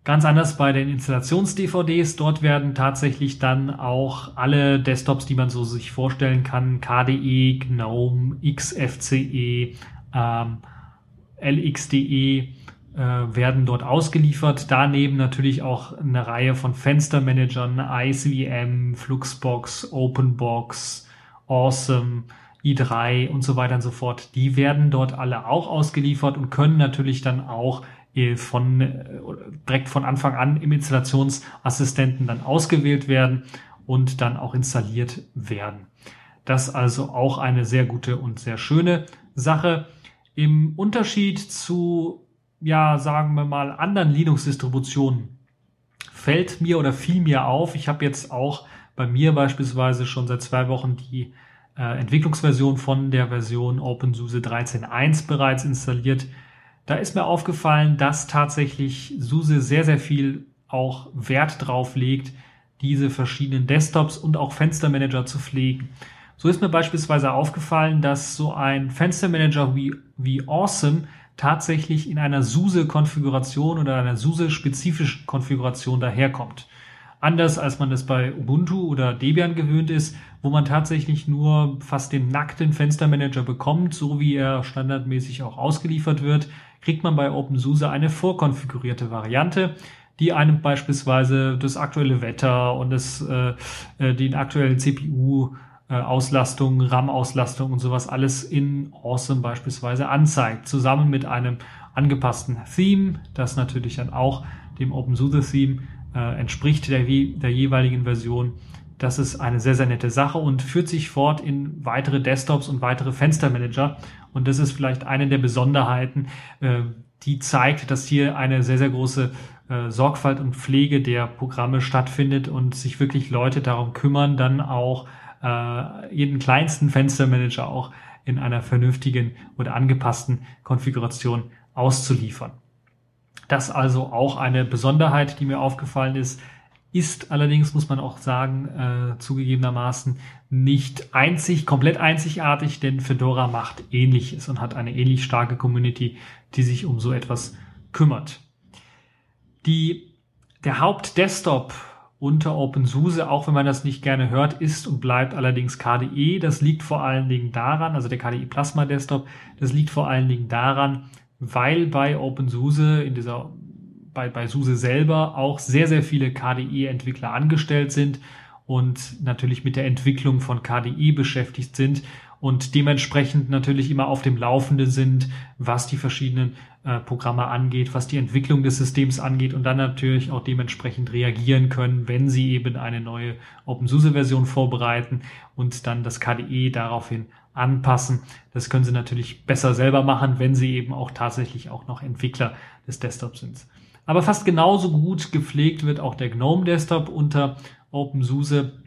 Ganz anders bei den Installations-DVDs. Dort werden tatsächlich dann auch alle Desktops, die man so sich vorstellen kann, KDE, GNOME, XFCE, ähm, LXDE, äh, werden dort ausgeliefert. Daneben natürlich auch eine Reihe von Fenstermanagern, IceVM, Fluxbox, OpenBox, Awesome, i3 und so weiter und so fort. Die werden dort alle auch ausgeliefert und können natürlich dann auch von äh, direkt von Anfang an im Installationsassistenten dann ausgewählt werden und dann auch installiert werden. Das also auch eine sehr gute und sehr schöne Sache. Im Unterschied zu, ja, sagen wir mal, anderen Linux-Distributionen fällt mir oder fiel mir auf, ich habe jetzt auch bei mir beispielsweise schon seit zwei Wochen die äh, Entwicklungsversion von der Version OpenSUSE 13.1 bereits installiert. Da ist mir aufgefallen, dass tatsächlich SUSE sehr, sehr viel auch Wert drauf legt, diese verschiedenen Desktops und auch Fenstermanager zu pflegen. So ist mir beispielsweise aufgefallen, dass so ein Fenstermanager wie, wie Awesome tatsächlich in einer SUSE-Konfiguration oder einer SUSE-spezifischen Konfiguration daherkommt. Anders als man es bei Ubuntu oder Debian gewöhnt ist, wo man tatsächlich nur fast den nackten Fenstermanager bekommt, so wie er standardmäßig auch ausgeliefert wird, kriegt man bei OpenSUSE eine vorkonfigurierte Variante, die einem beispielsweise das aktuelle Wetter und das, äh, äh den aktuellen CPU Auslastung, RAM-Auslastung und sowas alles in Awesome beispielsweise anzeigt, zusammen mit einem angepassten Theme, das natürlich dann auch dem OpenSUSE Theme äh, entspricht der, der jeweiligen Version. Das ist eine sehr, sehr nette Sache und führt sich fort in weitere Desktops und weitere Fenstermanager. Und das ist vielleicht eine der Besonderheiten, äh, die zeigt, dass hier eine sehr, sehr große äh, Sorgfalt und Pflege der Programme stattfindet und sich wirklich Leute darum kümmern, dann auch äh, jeden kleinsten Fenstermanager auch in einer vernünftigen oder angepassten Konfiguration auszuliefern. Das also auch eine Besonderheit, die mir aufgefallen ist. ist allerdings, muss man auch sagen, äh, zugegebenermaßen nicht einzig, komplett einzigartig, denn Fedora macht ähnliches und hat eine ähnlich starke Community, die sich um so etwas kümmert. Die, der Hauptdesktop unter OpenSUSE, auch wenn man das nicht gerne hört, ist und bleibt allerdings KDE. Das liegt vor allen Dingen daran, also der KDE Plasma Desktop, das liegt vor allen Dingen daran, weil bei OpenSUSE in dieser bei, bei SUSE selber auch sehr, sehr viele KDE-Entwickler angestellt sind und natürlich mit der Entwicklung von KDE beschäftigt sind und dementsprechend natürlich immer auf dem Laufenden sind, was die verschiedenen äh, Programme angeht, was die Entwicklung des Systems angeht und dann natürlich auch dementsprechend reagieren können, wenn sie eben eine neue OpenSUSE-Version vorbereiten und dann das KDE daraufhin anpassen. Das können sie natürlich besser selber machen, wenn sie eben auch tatsächlich auch noch Entwickler des Desktops sind. Aber fast genauso gut gepflegt wird auch der GNOME Desktop unter OpenSUSE.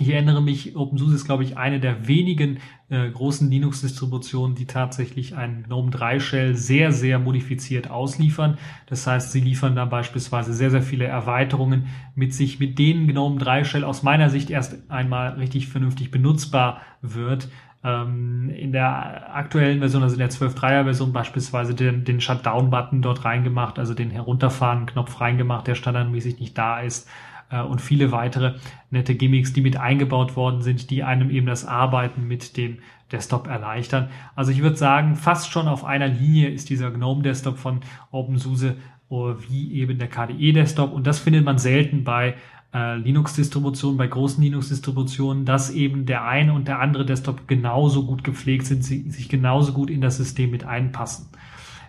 Ich erinnere mich, OpenSUSE ist, glaube ich, eine der wenigen äh, großen Linux-Distributionen, die tatsächlich einen GNOME 3 Shell sehr, sehr modifiziert ausliefern. Das heißt, sie liefern da beispielsweise sehr, sehr viele Erweiterungen mit sich, mit denen GNOME 3 Shell aus meiner Sicht erst einmal richtig vernünftig benutzbar wird ähm, in der aktuellen Version, also in der 12.3er Version beispielsweise den, den Shutdown-Button dort reingemacht, also den Herunterfahren-Knopf reingemacht, der standardmäßig nicht da ist äh, und viele weitere nette Gimmicks, die mit eingebaut worden sind, die einem eben das Arbeiten mit dem Desktop erleichtern. Also ich würde sagen, fast schon auf einer Linie ist dieser GNOME Desktop von OpenSUSE äh, wie eben der KDE Desktop und das findet man selten bei äh, Linux-Distributionen, bei großen Linux-Distributionen, dass eben der eine und der andere Desktop genauso gut gepflegt sind, sie, sich genauso gut in das System mit einpassen.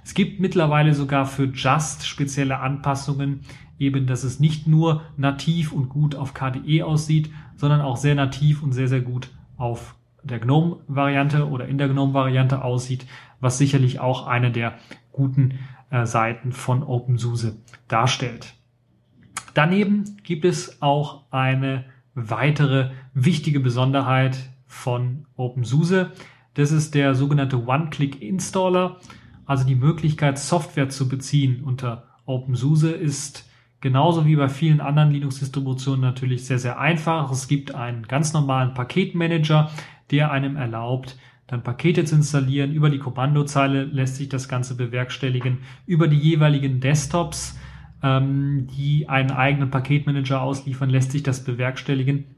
Es gibt mittlerweile sogar für Just spezielle Anpassungen, eben, dass es nicht nur nativ und gut auf KDE aussieht, sondern auch sehr nativ und sehr, sehr gut auf der GNOME-Variante oder in der GNOME-Variante aussieht, was sicherlich auch eine der guten äh, Seiten von OpenSUSE darstellt. Daneben gibt es auch eine weitere wichtige Besonderheit von OpenSUSE. Das ist der sogenannte One-Click-Installer. Also die Möglichkeit, Software zu beziehen unter OpenSUSE ist genauso wie bei vielen anderen Linux-Distributionen natürlich sehr, sehr einfach. Es gibt einen ganz normalen Paketmanager, der einem erlaubt, dann Pakete zu installieren. Über die Kommandozeile lässt sich das Ganze bewerkstelligen. Über die jeweiligen Desktops ähm, die einen eigenen Paketmanager ausliefern, lässt sich das bewerkstelligen.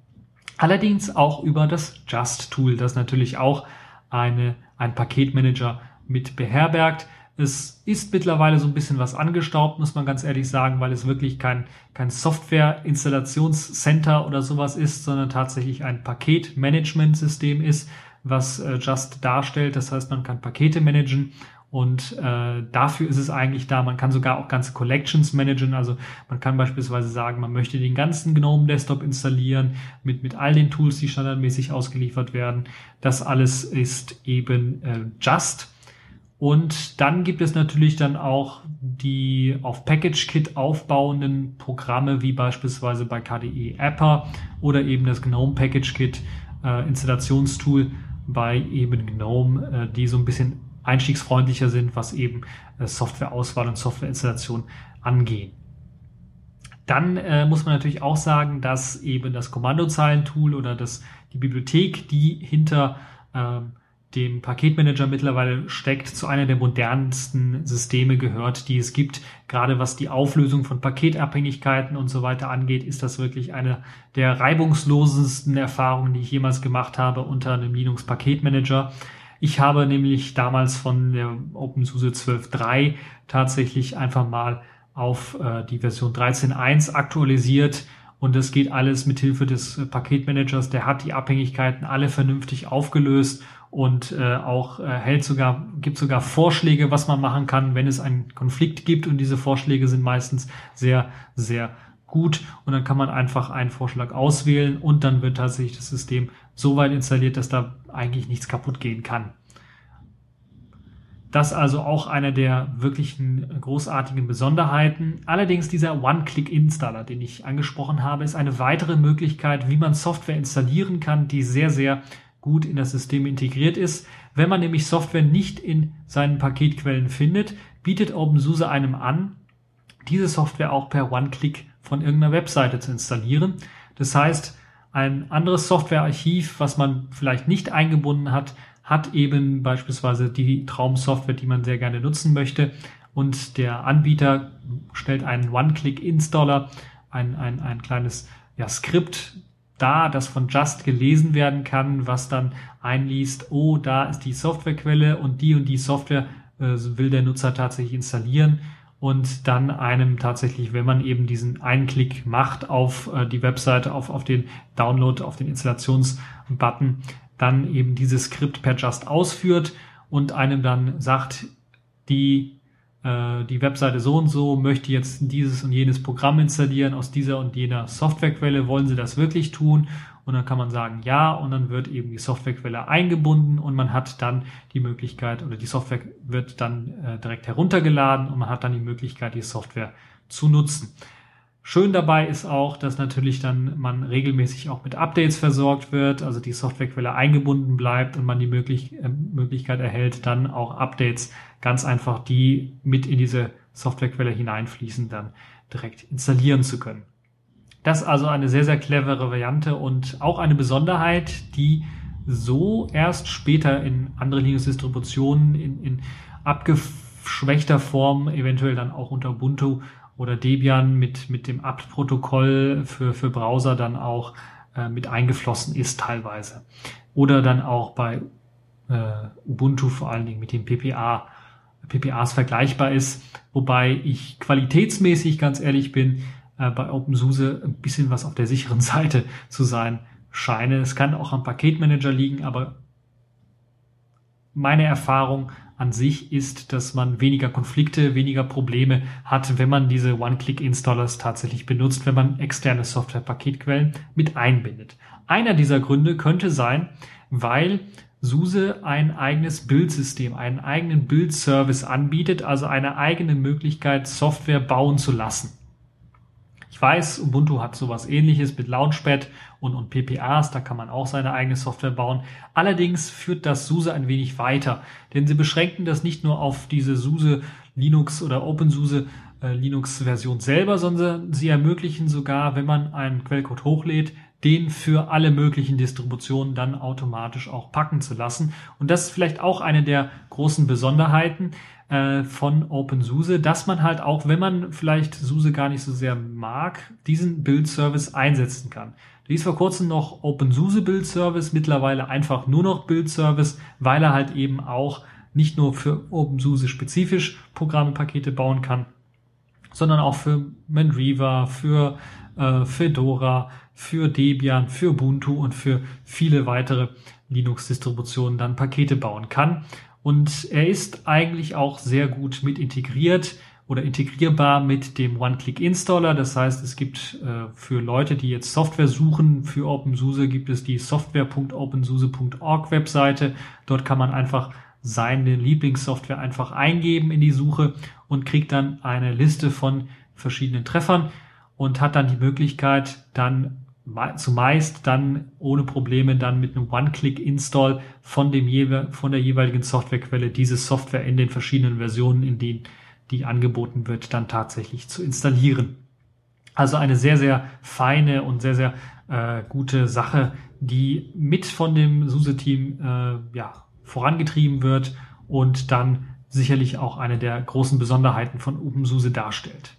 Allerdings auch über das Just-Tool, das natürlich auch eine, ein Paketmanager mit beherbergt. Es ist mittlerweile so ein bisschen was angestaubt, muss man ganz ehrlich sagen, weil es wirklich kein, kein Software-Installationscenter oder sowas ist, sondern tatsächlich ein Paketmanagementsystem ist, was äh, Just darstellt. Das heißt, man kann Pakete managen und äh, dafür ist es eigentlich da. Man kann sogar auch ganze Collections managen. Also man kann beispielsweise sagen, man möchte den ganzen GNOME Desktop installieren mit, mit all den Tools, die standardmäßig ausgeliefert werden. Das alles ist eben äh, Just. Und dann gibt es natürlich dann auch die auf PackageKit aufbauenden Programme, wie beispielsweise bei KDE Apper oder eben das GNOME PackageKit äh, Installationstool bei eben GNOME, äh, die so ein bisschen einstiegsfreundlicher sind, was eben äh, Softwareauswahl und Softwareinstallation angehen. Dann äh, muss man natürlich auch sagen, dass eben das Kommandozeilentool oder das, die Bibliothek, die hinter ähm, dem Paketmanager mittlerweile steckt, zu einer der modernsten Systeme gehört, die es gibt. Gerade was die Auflösung von Paketabhängigkeiten und so weiter angeht, ist das wirklich eine der reibungslosesten Erfahrungen, die ich jemals gemacht habe unter einem Linux Paketmanager. Ich habe nämlich damals von der OpenSUSE 12.3 tatsächlich einfach mal auf äh, die Version 13.1 aktualisiert und das geht alles mit Hilfe des Paketmanagers. Der hat die Abhängigkeiten alle vernünftig aufgelöst und äh, auch äh, hält sogar gibt sogar Vorschläge, was man machen kann, wenn es einen Konflikt gibt und diese Vorschläge sind meistens sehr sehr gut und dann kann man einfach einen Vorschlag auswählen und dann wird tatsächlich das System so weit installiert, dass da eigentlich nichts kaputt gehen kann. Das also auch eine der wirklichen großartigen Besonderheiten. Allerdings dieser One-Click-Installer, den ich angesprochen habe, ist eine weitere Möglichkeit, wie man Software installieren kann, die sehr, sehr gut in das System integriert ist. Wenn man nämlich Software nicht in seinen Paketquellen findet, bietet OpenSUSE einem an, diese Software auch per One-Click von irgendeiner Webseite zu installieren. Das heißt, ein anderes Softwarearchiv, was man vielleicht nicht eingebunden hat, hat eben beispielsweise die Traumsoftware, die man sehr gerne nutzen möchte. Und der Anbieter stellt einen One-Click-Installer, ein, ein, ein kleines ja, Skript da, das von Just gelesen werden kann, was dann einliest, oh, da ist die Softwarequelle und die und die Software äh, will der Nutzer tatsächlich installieren und dann einem tatsächlich, wenn man eben diesen einen Klick macht auf äh, die Webseite, auf, auf den Download, auf den Installationsbutton, dann eben dieses Skript per Just ausführt und einem dann sagt, die äh, die Webseite so und so möchte jetzt dieses und jenes Programm installieren aus dieser und jener Softwarequelle. Wollen Sie das wirklich tun? Und dann kann man sagen ja und dann wird eben die Softwarequelle eingebunden und man hat dann die Möglichkeit oder die Software wird dann äh, direkt heruntergeladen und man hat dann die Möglichkeit, die Software zu nutzen. Schön dabei ist auch, dass natürlich dann man regelmäßig auch mit Updates versorgt wird, also die Softwarequelle eingebunden bleibt und man die möglich äh, Möglichkeit erhält, dann auch Updates ganz einfach, die mit in diese Softwarequelle hineinfließen, dann direkt installieren zu können. Das ist also eine sehr, sehr clevere Variante und auch eine Besonderheit, die so erst später in andere Linux-Distributionen in, in abgeschwächter Form, eventuell dann auch unter Ubuntu oder Debian mit, mit dem apt-Protokoll für, für Browser dann auch äh, mit eingeflossen ist teilweise. Oder dann auch bei äh, Ubuntu vor allen Dingen mit dem PPA, PPAs vergleichbar ist, wobei ich qualitätsmäßig ganz ehrlich bin, äh, bei OpenSUSE ein bisschen was auf der sicheren [laughs] Seite zu sein scheine. Es kann auch am Paketmanager liegen, aber meine Erfahrung an sich ist, dass man weniger Konflikte, weniger Probleme hat, wenn man diese One-Click-Installers tatsächlich benutzt, wenn man externe Software-Paketquellen mit einbindet. Einer dieser Gründe könnte sein, weil SUSE ein eigenes Bildsystem, einen eigenen Bildservice anbietet, also eine eigene Möglichkeit, Software bauen zu lassen. Ich weiß, Ubuntu hat sowas ähnliches mit Launchpad und, und PPAs, da kann man auch seine eigene Software bauen. Allerdings führt das SUSE ein wenig weiter, denn sie beschränken das nicht nur auf diese SUSE Linux oder OpenSUSE äh, Linux Version selber, sondern sie ermöglichen sogar, wenn man einen Quellcode hochlädt, den für alle möglichen Distributionen dann automatisch auch packen zu lassen. Und das ist vielleicht auch eine der großen Besonderheiten äh, von OpenSUSE, dass man halt auch, wenn man vielleicht SUSE gar nicht so sehr mag, diesen Build-Service einsetzen kann. Die ist vor kurzem noch OpenSUSE Build Service, mittlerweile einfach nur noch Build Service, weil er halt eben auch nicht nur für OpenSUSE spezifisch Programme, Pakete bauen kann, sondern auch für Mandriva, für äh, Fedora, für Debian, für Ubuntu und für viele weitere Linux-Distributionen dann Pakete bauen kann. Und er ist eigentlich auch sehr gut mit integriert oder integrierbar mit dem One-Click-Installer. Das heißt, es gibt äh, für Leute, die jetzt Software suchen für OpenSUSE, gibt es die software.opensuse.org Webseite. Dort kann man einfach seine Lieblingssoftware einfach eingeben in die Suche und kriegt dann eine Liste von verschiedenen Treffern und hat dann die Möglichkeit, dann zumeist dann ohne Probleme dann mit einem One-Click-Install von dem von der jeweiligen Softwarequelle diese Software in den verschiedenen Versionen, in denen die angeboten wird, dann tatsächlich zu installieren. Also eine sehr, sehr feine und sehr, sehr äh, gute Sache, die mit von dem SUSE-Team äh, ja, vorangetrieben wird und dann sicherlich auch eine der großen Besonderheiten von OpenSUSE darstellt.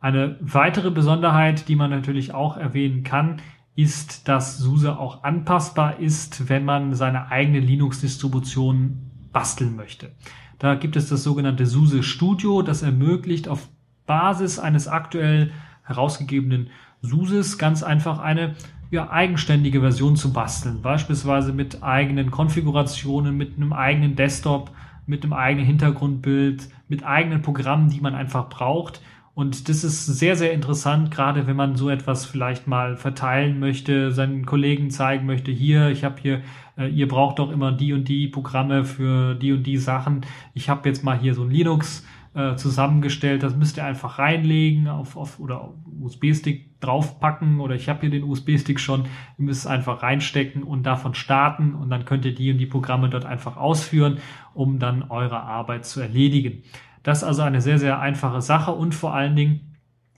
Eine weitere Besonderheit, die man natürlich auch erwähnen kann, ist, dass SUSE auch anpassbar ist, wenn man seine eigene Linux-Distribution basteln möchte. Da gibt es das sogenannte SUSE Studio, das ermöglicht auf Basis eines aktuell herausgegebenen SUSEs ganz einfach eine ja, eigenständige Version zu basteln. Beispielsweise mit eigenen Konfigurationen, mit einem eigenen Desktop, mit einem eigenen Hintergrundbild, mit eigenen Programmen, die man einfach braucht und das ist sehr, sehr interessant, gerade wenn man so etwas vielleicht mal verteilen möchte, seinen Kollegen zeigen möchte, hier, ich habe hier, äh, ihr braucht doch immer die und die Programme für die und die Sachen. Ich habe jetzt mal hier so ein Linux äh, zusammengestellt, das müsst ihr einfach reinlegen auf, auf oder USB-Stick draufpacken oder ich habe hier den USB-Stick schon, ihr müsst es einfach reinstecken und davon starten und dann könnt ihr die und die Programme dort einfach ausführen, um dann eure Arbeit zu erledigen. Das ist also eine sehr, sehr einfache Sache und vor allen Dingen,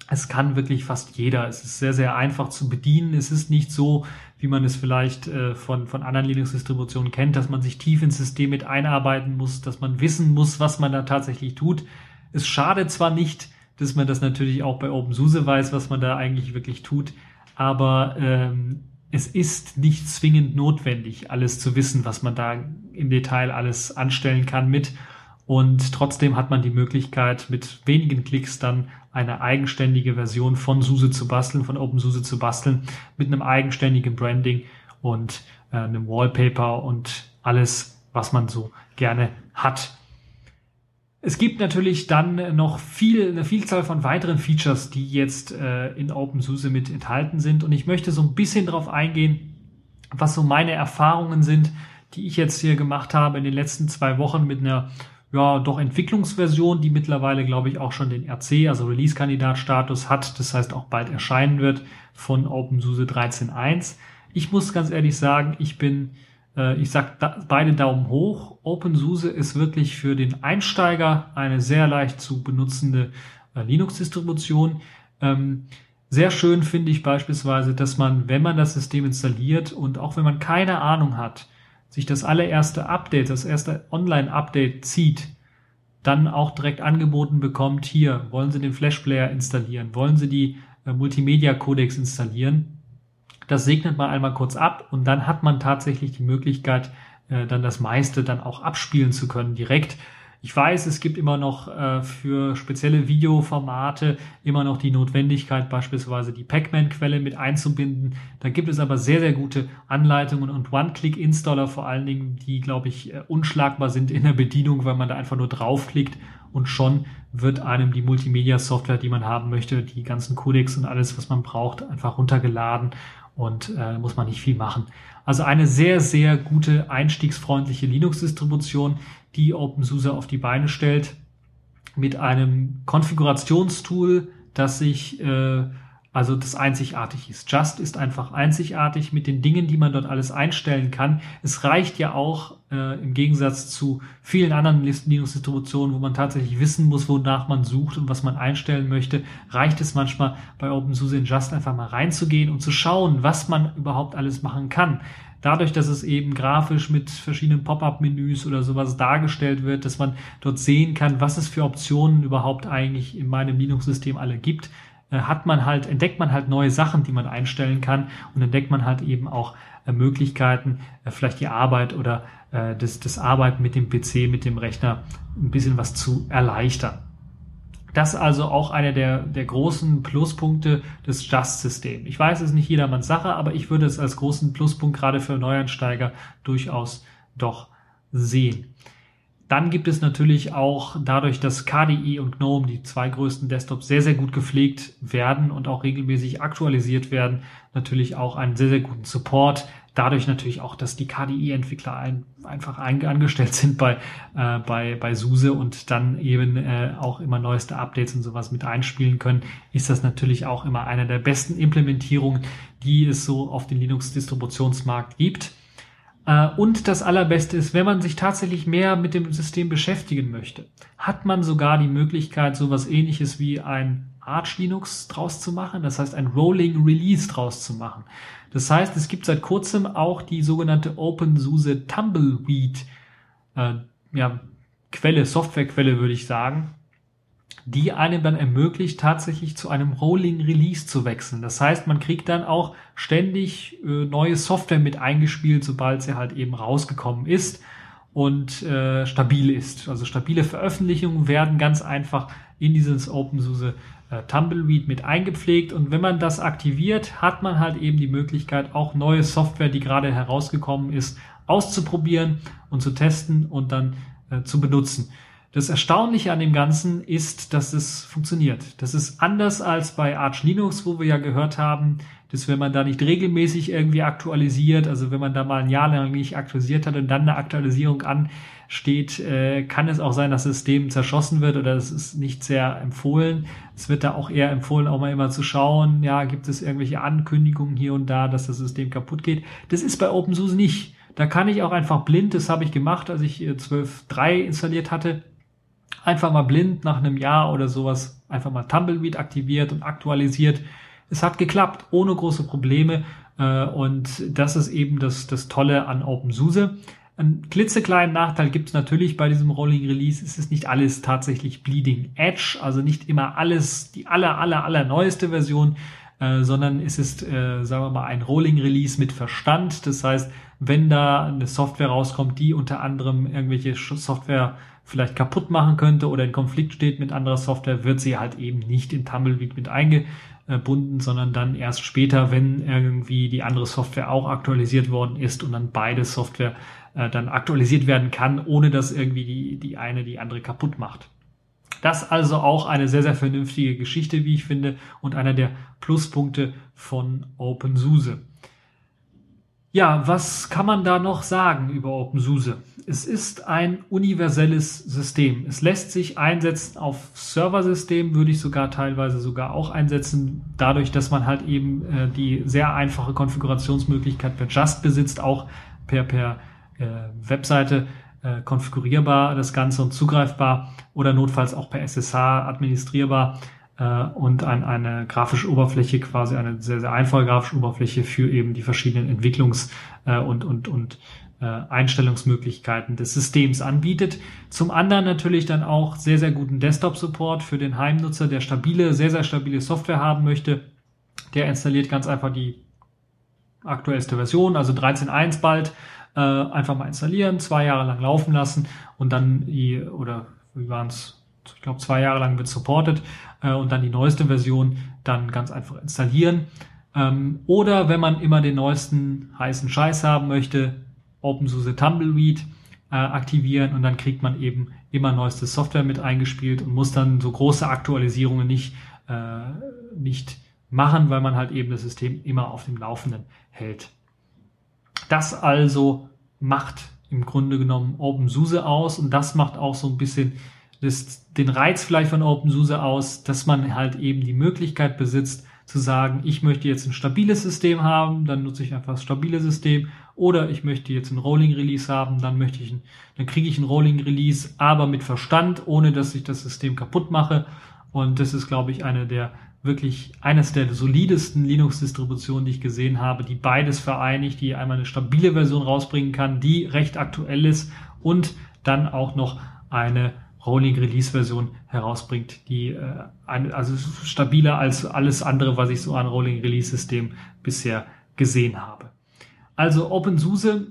es kann wirklich fast jeder. Es ist sehr, sehr einfach zu bedienen. Es ist nicht so, wie man es vielleicht äh, von, von anderen Linux-Distributionen kennt, dass man sich tief ins System mit einarbeiten muss, dass man wissen muss, was man da tatsächlich tut. Es schadet zwar nicht, dass man das natürlich auch bei OpenSUSE weiß, was man da eigentlich wirklich tut, aber ähm, es ist nicht zwingend notwendig, alles zu wissen, was man da im Detail alles anstellen kann mit. Und trotzdem hat man die Möglichkeit, mit wenigen Klicks dann eine eigenständige Version von SUSE zu basteln, von OpenSUSE zu basteln, mit einem eigenständigen Branding und äh, einem Wallpaper und alles, was man so gerne hat. Es gibt natürlich dann noch viel, eine Vielzahl von weiteren Features, die jetzt äh, in OpenSUSE mit enthalten sind. Und ich möchte so ein bisschen darauf eingehen, was so meine Erfahrungen sind, die ich jetzt hier gemacht habe in den letzten zwei Wochen mit einer ja, doch Entwicklungsversion, die mittlerweile, glaube ich, auch schon den RC, also Release-Kandidat-Status hat, das heißt auch bald erscheinen wird von OpenSUSE 13.1. Ich muss ganz ehrlich sagen, ich bin, äh, ich sag da, beide Daumen hoch. OpenSUSE ist wirklich für den Einsteiger eine sehr leicht zu benutzende äh, Linux-Distribution. Ähm, sehr schön finde ich beispielsweise, dass man, wenn man das System installiert und auch wenn man keine Ahnung hat, sich das allererste Update, das erste Online-Update zieht, dann auch direkt angeboten bekommt, hier, wollen Sie den Flash-Player installieren, wollen Sie die äh, Multimedia-Codecs installieren. Das segnet man einmal kurz ab und dann hat man tatsächlich die Möglichkeit, äh, dann das meiste dann auch abspielen zu können direkt ich weiß, es gibt immer noch äh, für spezielle Videoformate immer noch die Notwendigkeit, beispielsweise die Pacman-Quelle mit einzubinden. Da gibt es aber sehr, sehr gute Anleitungen und One-Click-Installer vor allen Dingen, die, glaube ich, äh, unschlagbar sind in der Bedienung, weil man da einfach nur draufklickt und schon wird einem die Multimedia-Software, die man haben möchte, die ganzen Codecs und alles, was man braucht, einfach runtergeladen und äh, muss man nicht viel machen. Also eine sehr, sehr gute einstiegsfreundliche Linux-Distribution, die OpenSUSE auf die Beine stellt mit einem Konfigurationstool, das sich äh, also das einzigartig ist. Just ist einfach einzigartig mit den Dingen, die man dort alles einstellen kann. Es reicht ja auch äh, im Gegensatz zu vielen anderen Linux-Distributionen, wo man tatsächlich wissen muss, wonach man sucht und was man einstellen möchte, reicht es manchmal bei OpenSUSE in Just einfach mal reinzugehen und zu schauen, was man überhaupt alles machen kann dadurch, dass es eben grafisch mit verschiedenen Pop-up-Menüs oder sowas dargestellt wird, dass man dort sehen kann, was es für Optionen überhaupt eigentlich in meinem Linux-System alle gibt, äh, hat man halt, entdeckt man halt neue Sachen, die man einstellen kann und entdeckt man halt eben auch äh, Möglichkeiten, äh, vielleicht die Arbeit oder das, das Arbeiten mit dem PC, mit dem Rechner ein bisschen was zu erleichtern. Das also auch einer der, der großen Pluspunkte des Just-Systems. Ich weiß, es ist nicht jedermanns Sache, aber ich würde es als großen Pluspunkt gerade für Neuansteiger durchaus doch sehen. Dann gibt es natürlich auch dadurch, dass KDE und GNOME, die zwei größten Desktops, sehr, sehr gut gepflegt werden und auch regelmäßig aktualisiert werden, natürlich auch einen sehr, sehr guten Support dadurch natürlich auch, dass die KDE-Entwickler ein, einfach ein, angestellt sind bei, äh, bei, bei SUSE und dann eben äh, auch immer neueste Updates und sowas mit einspielen können, ist das natürlich auch immer eine der besten Implementierungen, die es so auf den Linux-Distributionsmarkt gibt. Äh, und das Allerbeste ist, wenn man sich tatsächlich mehr mit dem System beschäftigen möchte, hat man sogar die Möglichkeit, sowas ähnliches wie ein Arch Linux draus zu machen, das heißt ein Rolling Release draus zu machen. Das heißt, es gibt seit kurzem auch die sogenannte OpenSUSE Tumbleweed äh, ja, Quelle, Softwarequelle würde ich sagen, die einem dann ermöglicht, tatsächlich zu einem Rolling Release zu wechseln. Das heißt, man kriegt dann auch ständig äh, neue Software mit eingespielt, sobald sie halt eben rausgekommen ist und äh, stabil ist. Also stabile Veröffentlichungen werden ganz einfach in dieses OpenSUSE Tumbleweed mit eingepflegt und wenn man das aktiviert, hat man halt eben die Möglichkeit, auch neue Software, die gerade herausgekommen ist, auszuprobieren und zu testen und dann äh, zu benutzen. Das Erstaunliche an dem Ganzen ist, dass es funktioniert. Das ist anders als bei Arch Linux, wo wir ja gehört haben, dass wenn man da nicht regelmäßig irgendwie aktualisiert, also wenn man da mal ein Jahr lang nicht aktualisiert hat und dann eine Aktualisierung ansteht, äh, kann es auch sein, dass das System zerschossen wird oder es ist nicht sehr empfohlen. Es wird da auch eher empfohlen, auch mal immer zu schauen, ja, gibt es irgendwelche Ankündigungen hier und da, dass das System kaputt geht. Das ist bei OpenSUSE nicht. Da kann ich auch einfach blind, das habe ich gemacht, als ich 12.3 installiert hatte, einfach mal blind nach einem Jahr oder sowas einfach mal Tumbleweed aktiviert und aktualisiert. Es hat geklappt, ohne große Probleme. Äh, und das ist eben das, das Tolle an OpenSUSE. Ein klitzekleinen Nachteil gibt es natürlich bei diesem Rolling Release. Es ist nicht alles tatsächlich Bleeding Edge, also nicht immer alles die aller, aller, aller neueste Version, äh, sondern es ist, äh, sagen wir mal, ein Rolling Release mit Verstand. Das heißt, wenn da eine Software rauskommt, die unter anderem irgendwelche Software vielleicht kaputt machen könnte oder in Konflikt steht mit anderer Software, wird sie halt eben nicht in Tumbleweed mit eingebunden, sondern dann erst später, wenn irgendwie die andere Software auch aktualisiert worden ist und dann beide Software äh, dann aktualisiert werden kann, ohne dass irgendwie die, die eine die andere kaputt macht. Das also auch eine sehr, sehr vernünftige Geschichte, wie ich finde, und einer der Pluspunkte von OpenSUSE. Ja, was kann man da noch sagen über OpenSUSE? Es ist ein universelles System. Es lässt sich einsetzen auf Serversystemen, würde ich sogar teilweise sogar auch einsetzen, dadurch, dass man halt eben äh, die sehr einfache Konfigurationsmöglichkeit per Just besitzt, auch per, per äh, Webseite äh, konfigurierbar das Ganze und zugreifbar oder notfalls auch per SSH administrierbar äh, und ein, eine grafische Oberfläche, quasi eine sehr, sehr einfache grafische Oberfläche für eben die verschiedenen Entwicklungs- äh, und, und, und äh, Einstellungsmöglichkeiten des Systems anbietet. Zum anderen natürlich dann auch sehr, sehr guten Desktop-Support für den Heimnutzer, der stabile, sehr, sehr stabile Software haben möchte. Der installiert ganz einfach die aktuellste Version, also 13.1 bald, äh, einfach mal installieren, zwei Jahre lang laufen lassen und dann die, oder wie waren es, ich glaube zwei Jahre lang wird supported äh, und dann die neueste Version dann ganz einfach installieren. Ähm, oder wenn man immer den neuesten heißen Scheiß haben möchte, OpenSUSE Tumbleweed äh, aktivieren und dann kriegt man eben immer neueste Software mit eingespielt und muss dann so große Aktualisierungen nicht, äh, nicht machen, weil man halt eben das System immer auf dem Laufenden hält. Das also macht im Grunde genommen OpenSUSE aus und das macht auch so ein bisschen das, den Reiz vielleicht von OpenSUSE aus, dass man halt eben die Möglichkeit besitzt, zu sagen, ich möchte jetzt ein stabiles System haben, dann nutze ich einfach das stabile System, oder ich möchte jetzt ein Rolling Release haben, dann möchte ich, ein, dann kriege ich ein Rolling Release, aber mit Verstand, ohne dass ich das System kaputt mache. Und das ist, glaube ich, eine der wirklich eines der solidesten Linux-Distributionen, die ich gesehen habe, die beides vereinigt, die einmal eine stabile Version rausbringen kann, die recht aktuell ist und dann auch noch eine Rolling Release Version herausbringt, die äh, also stabiler als alles andere, was ich so an Rolling Release System bisher gesehen habe. Also OpenSUSE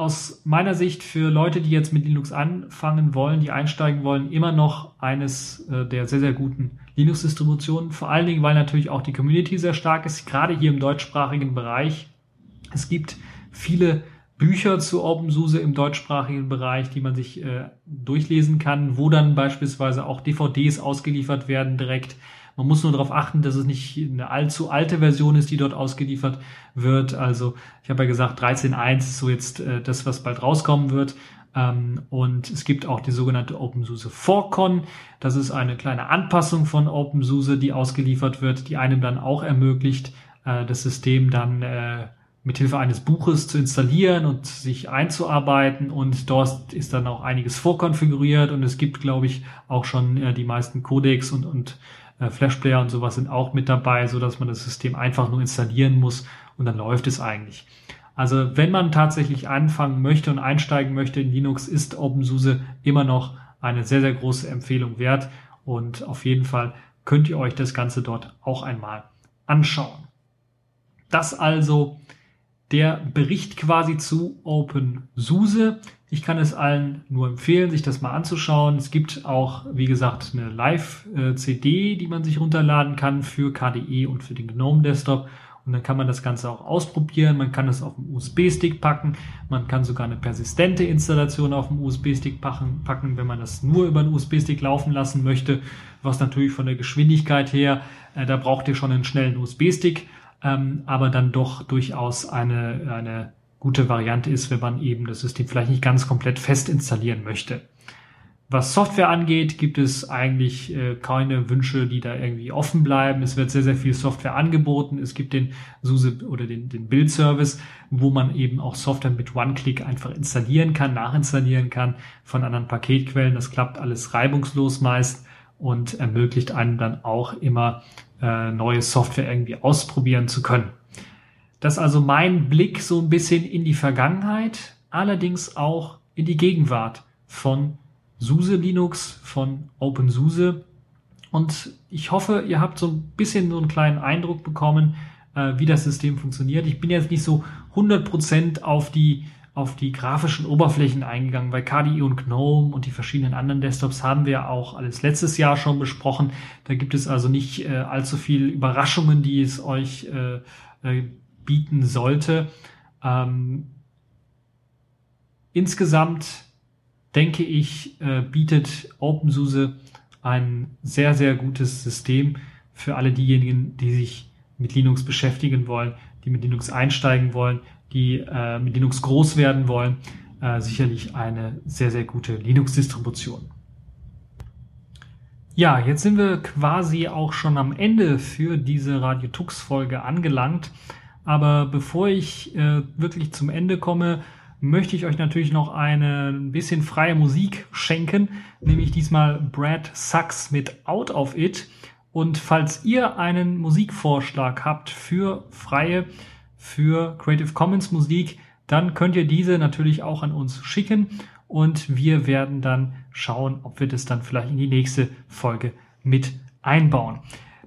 aus meiner Sicht für Leute, die jetzt mit Linux anfangen wollen, die einsteigen wollen, immer noch eines äh, der sehr, sehr guten Linux-Distributionen. Vor allen Dingen, weil natürlich auch die Community sehr stark ist, gerade hier im deutschsprachigen Bereich. Es gibt viele Bücher zu OpenSUSE im deutschsprachigen Bereich, die man sich äh, durchlesen kann, wo dann beispielsweise auch DVDs ausgeliefert werden direkt. Man muss nur darauf achten, dass es nicht eine allzu alte Version ist, die dort ausgeliefert wird. Also ich habe ja gesagt, 13.1 ist so jetzt äh, das, was bald rauskommen wird. Ähm, und es gibt auch die sogenannte OpenSUSE 4Con. Das ist eine kleine Anpassung von OpenSUSE, die ausgeliefert wird, die einem dann auch ermöglicht, äh, das System dann äh, mithilfe eines Buches zu installieren und sich einzuarbeiten und dort ist dann auch einiges vorkonfiguriert und es gibt, glaube ich, auch schon äh, die meisten Codecs und, und äh, Flashplayer und sowas sind auch mit dabei, so dass man das System einfach nur installieren muss und dann läuft es eigentlich. Also wenn man tatsächlich anfangen möchte und einsteigen möchte in Linux, ist OpenSUSE immer noch eine sehr, sehr große Empfehlung wert und auf jeden Fall könnt ihr euch das Ganze dort auch einmal anschauen. Das also der Bericht quasi zu OpenSUSE. Ich kann es allen nur empfehlen, sich das mal anzuschauen. Es gibt auch, wie gesagt, eine Live-CD, die man sich runterladen kann für KDE und für den GNOME Desktop. Und dann kann man das Ganze auch ausprobieren. Man kann es auf dem USB-Stick packen. Man kann sogar eine persistente Installation auf dem USB-Stick packen, packen, wenn man das nur über einen USB-Stick laufen lassen möchte. Was natürlich von der Geschwindigkeit her, äh, da braucht ihr schon einen schnellen USB-Stick ähm, aber dann doch durchaus eine, eine gute Variante ist, wenn man eben das System vielleicht nicht ganz komplett fest installieren möchte. Was Software angeht, gibt es eigentlich äh, keine Wünsche, die da irgendwie offen bleiben. Es wird sehr, sehr viel Software angeboten. Es gibt den SUSE oder den, den Build-Service, wo man eben auch Software mit One-Click einfach installieren kann, nachinstallieren kann von anderen Paketquellen. Das klappt alles reibungslos meist und ermöglicht einem dann auch immer äh, neue Software irgendwie ausprobieren zu können. Das ist also mein Blick so ein bisschen in die Vergangenheit, allerdings auch in die Gegenwart von SUSE Linux von OpenSUSE. Und ich hoffe, ihr habt so ein bisschen so einen kleinen Eindruck bekommen, äh, wie das System funktioniert. Ich bin jetzt nicht so 100% auf die, auf die grafischen Oberflächen eingegangen. Bei KDE und GNOME und die verschiedenen anderen Desktops haben wir auch alles letztes Jahr schon besprochen. Da gibt es also nicht äh, allzu viel Überraschungen, die es euch äh, äh, bieten sollte. Ähm, insgesamt denke ich, äh, bietet OpenSUSE ein sehr, sehr gutes System für alle diejenigen, die sich mit Linux beschäftigen wollen, die mit Linux einsteigen wollen, die äh, mit Linux groß werden wollen. Äh, sicherlich eine sehr, sehr gute Linux-Distribution. Ja, jetzt sind wir quasi auch schon am Ende für diese Radio Tux Folge angelangt. Aber bevor ich äh, wirklich zum Ende komme, möchte ich euch natürlich noch eine ein bisschen freie Musik schenken, nämlich diesmal Brad Sucks mit Out of It. Und falls ihr einen Musikvorschlag habt für freie, für Creative Commons Musik, dann könnt ihr diese natürlich auch an uns schicken und wir werden dann schauen, ob wir das dann vielleicht in die nächste Folge mit einbauen.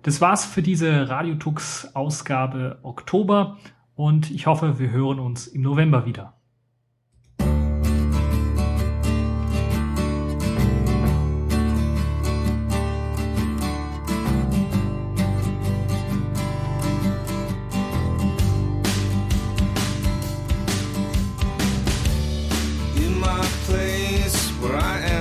Das war's für diese Radiotux Ausgabe Oktober und ich hoffe, wir hören uns im November wieder. I am.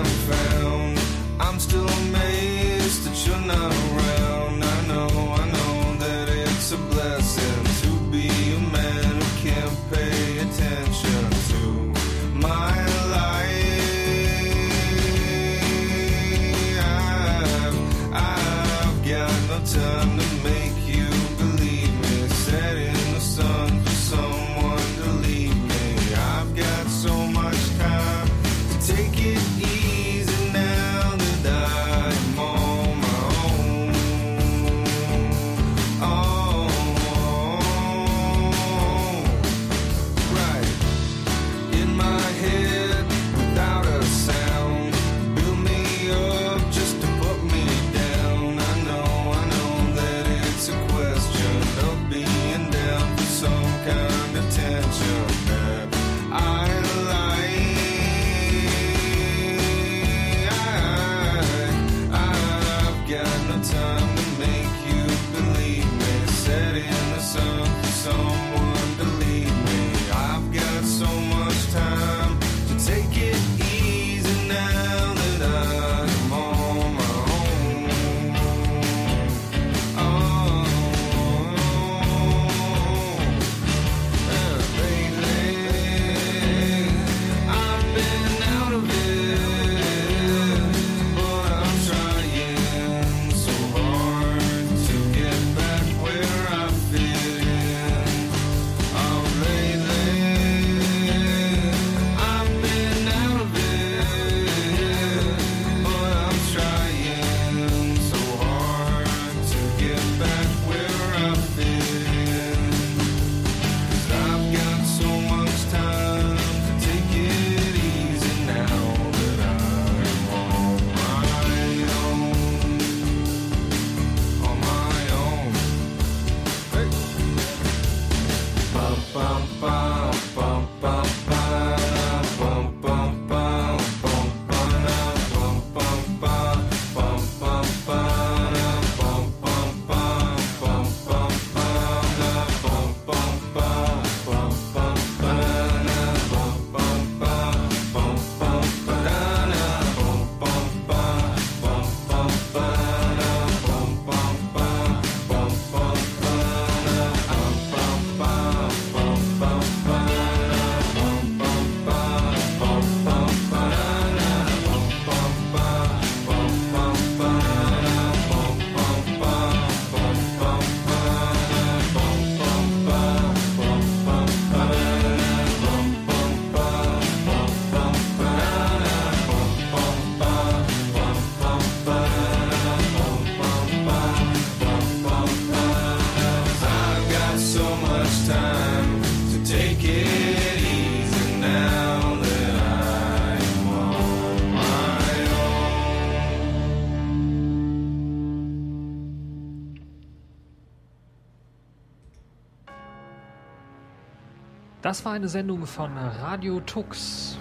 Das war eine Sendung von Radio Tux.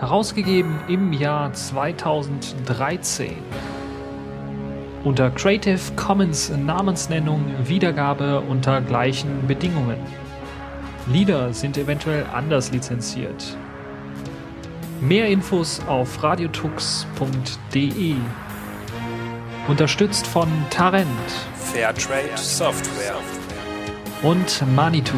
Herausgegeben im Jahr 2013. Unter Creative Commons Namensnennung Wiedergabe unter gleichen Bedingungen. Lieder sind eventuell anders lizenziert. Mehr Infos auf radiotux.de. Unterstützt von Tarent Fairtrade Software. und Manitou.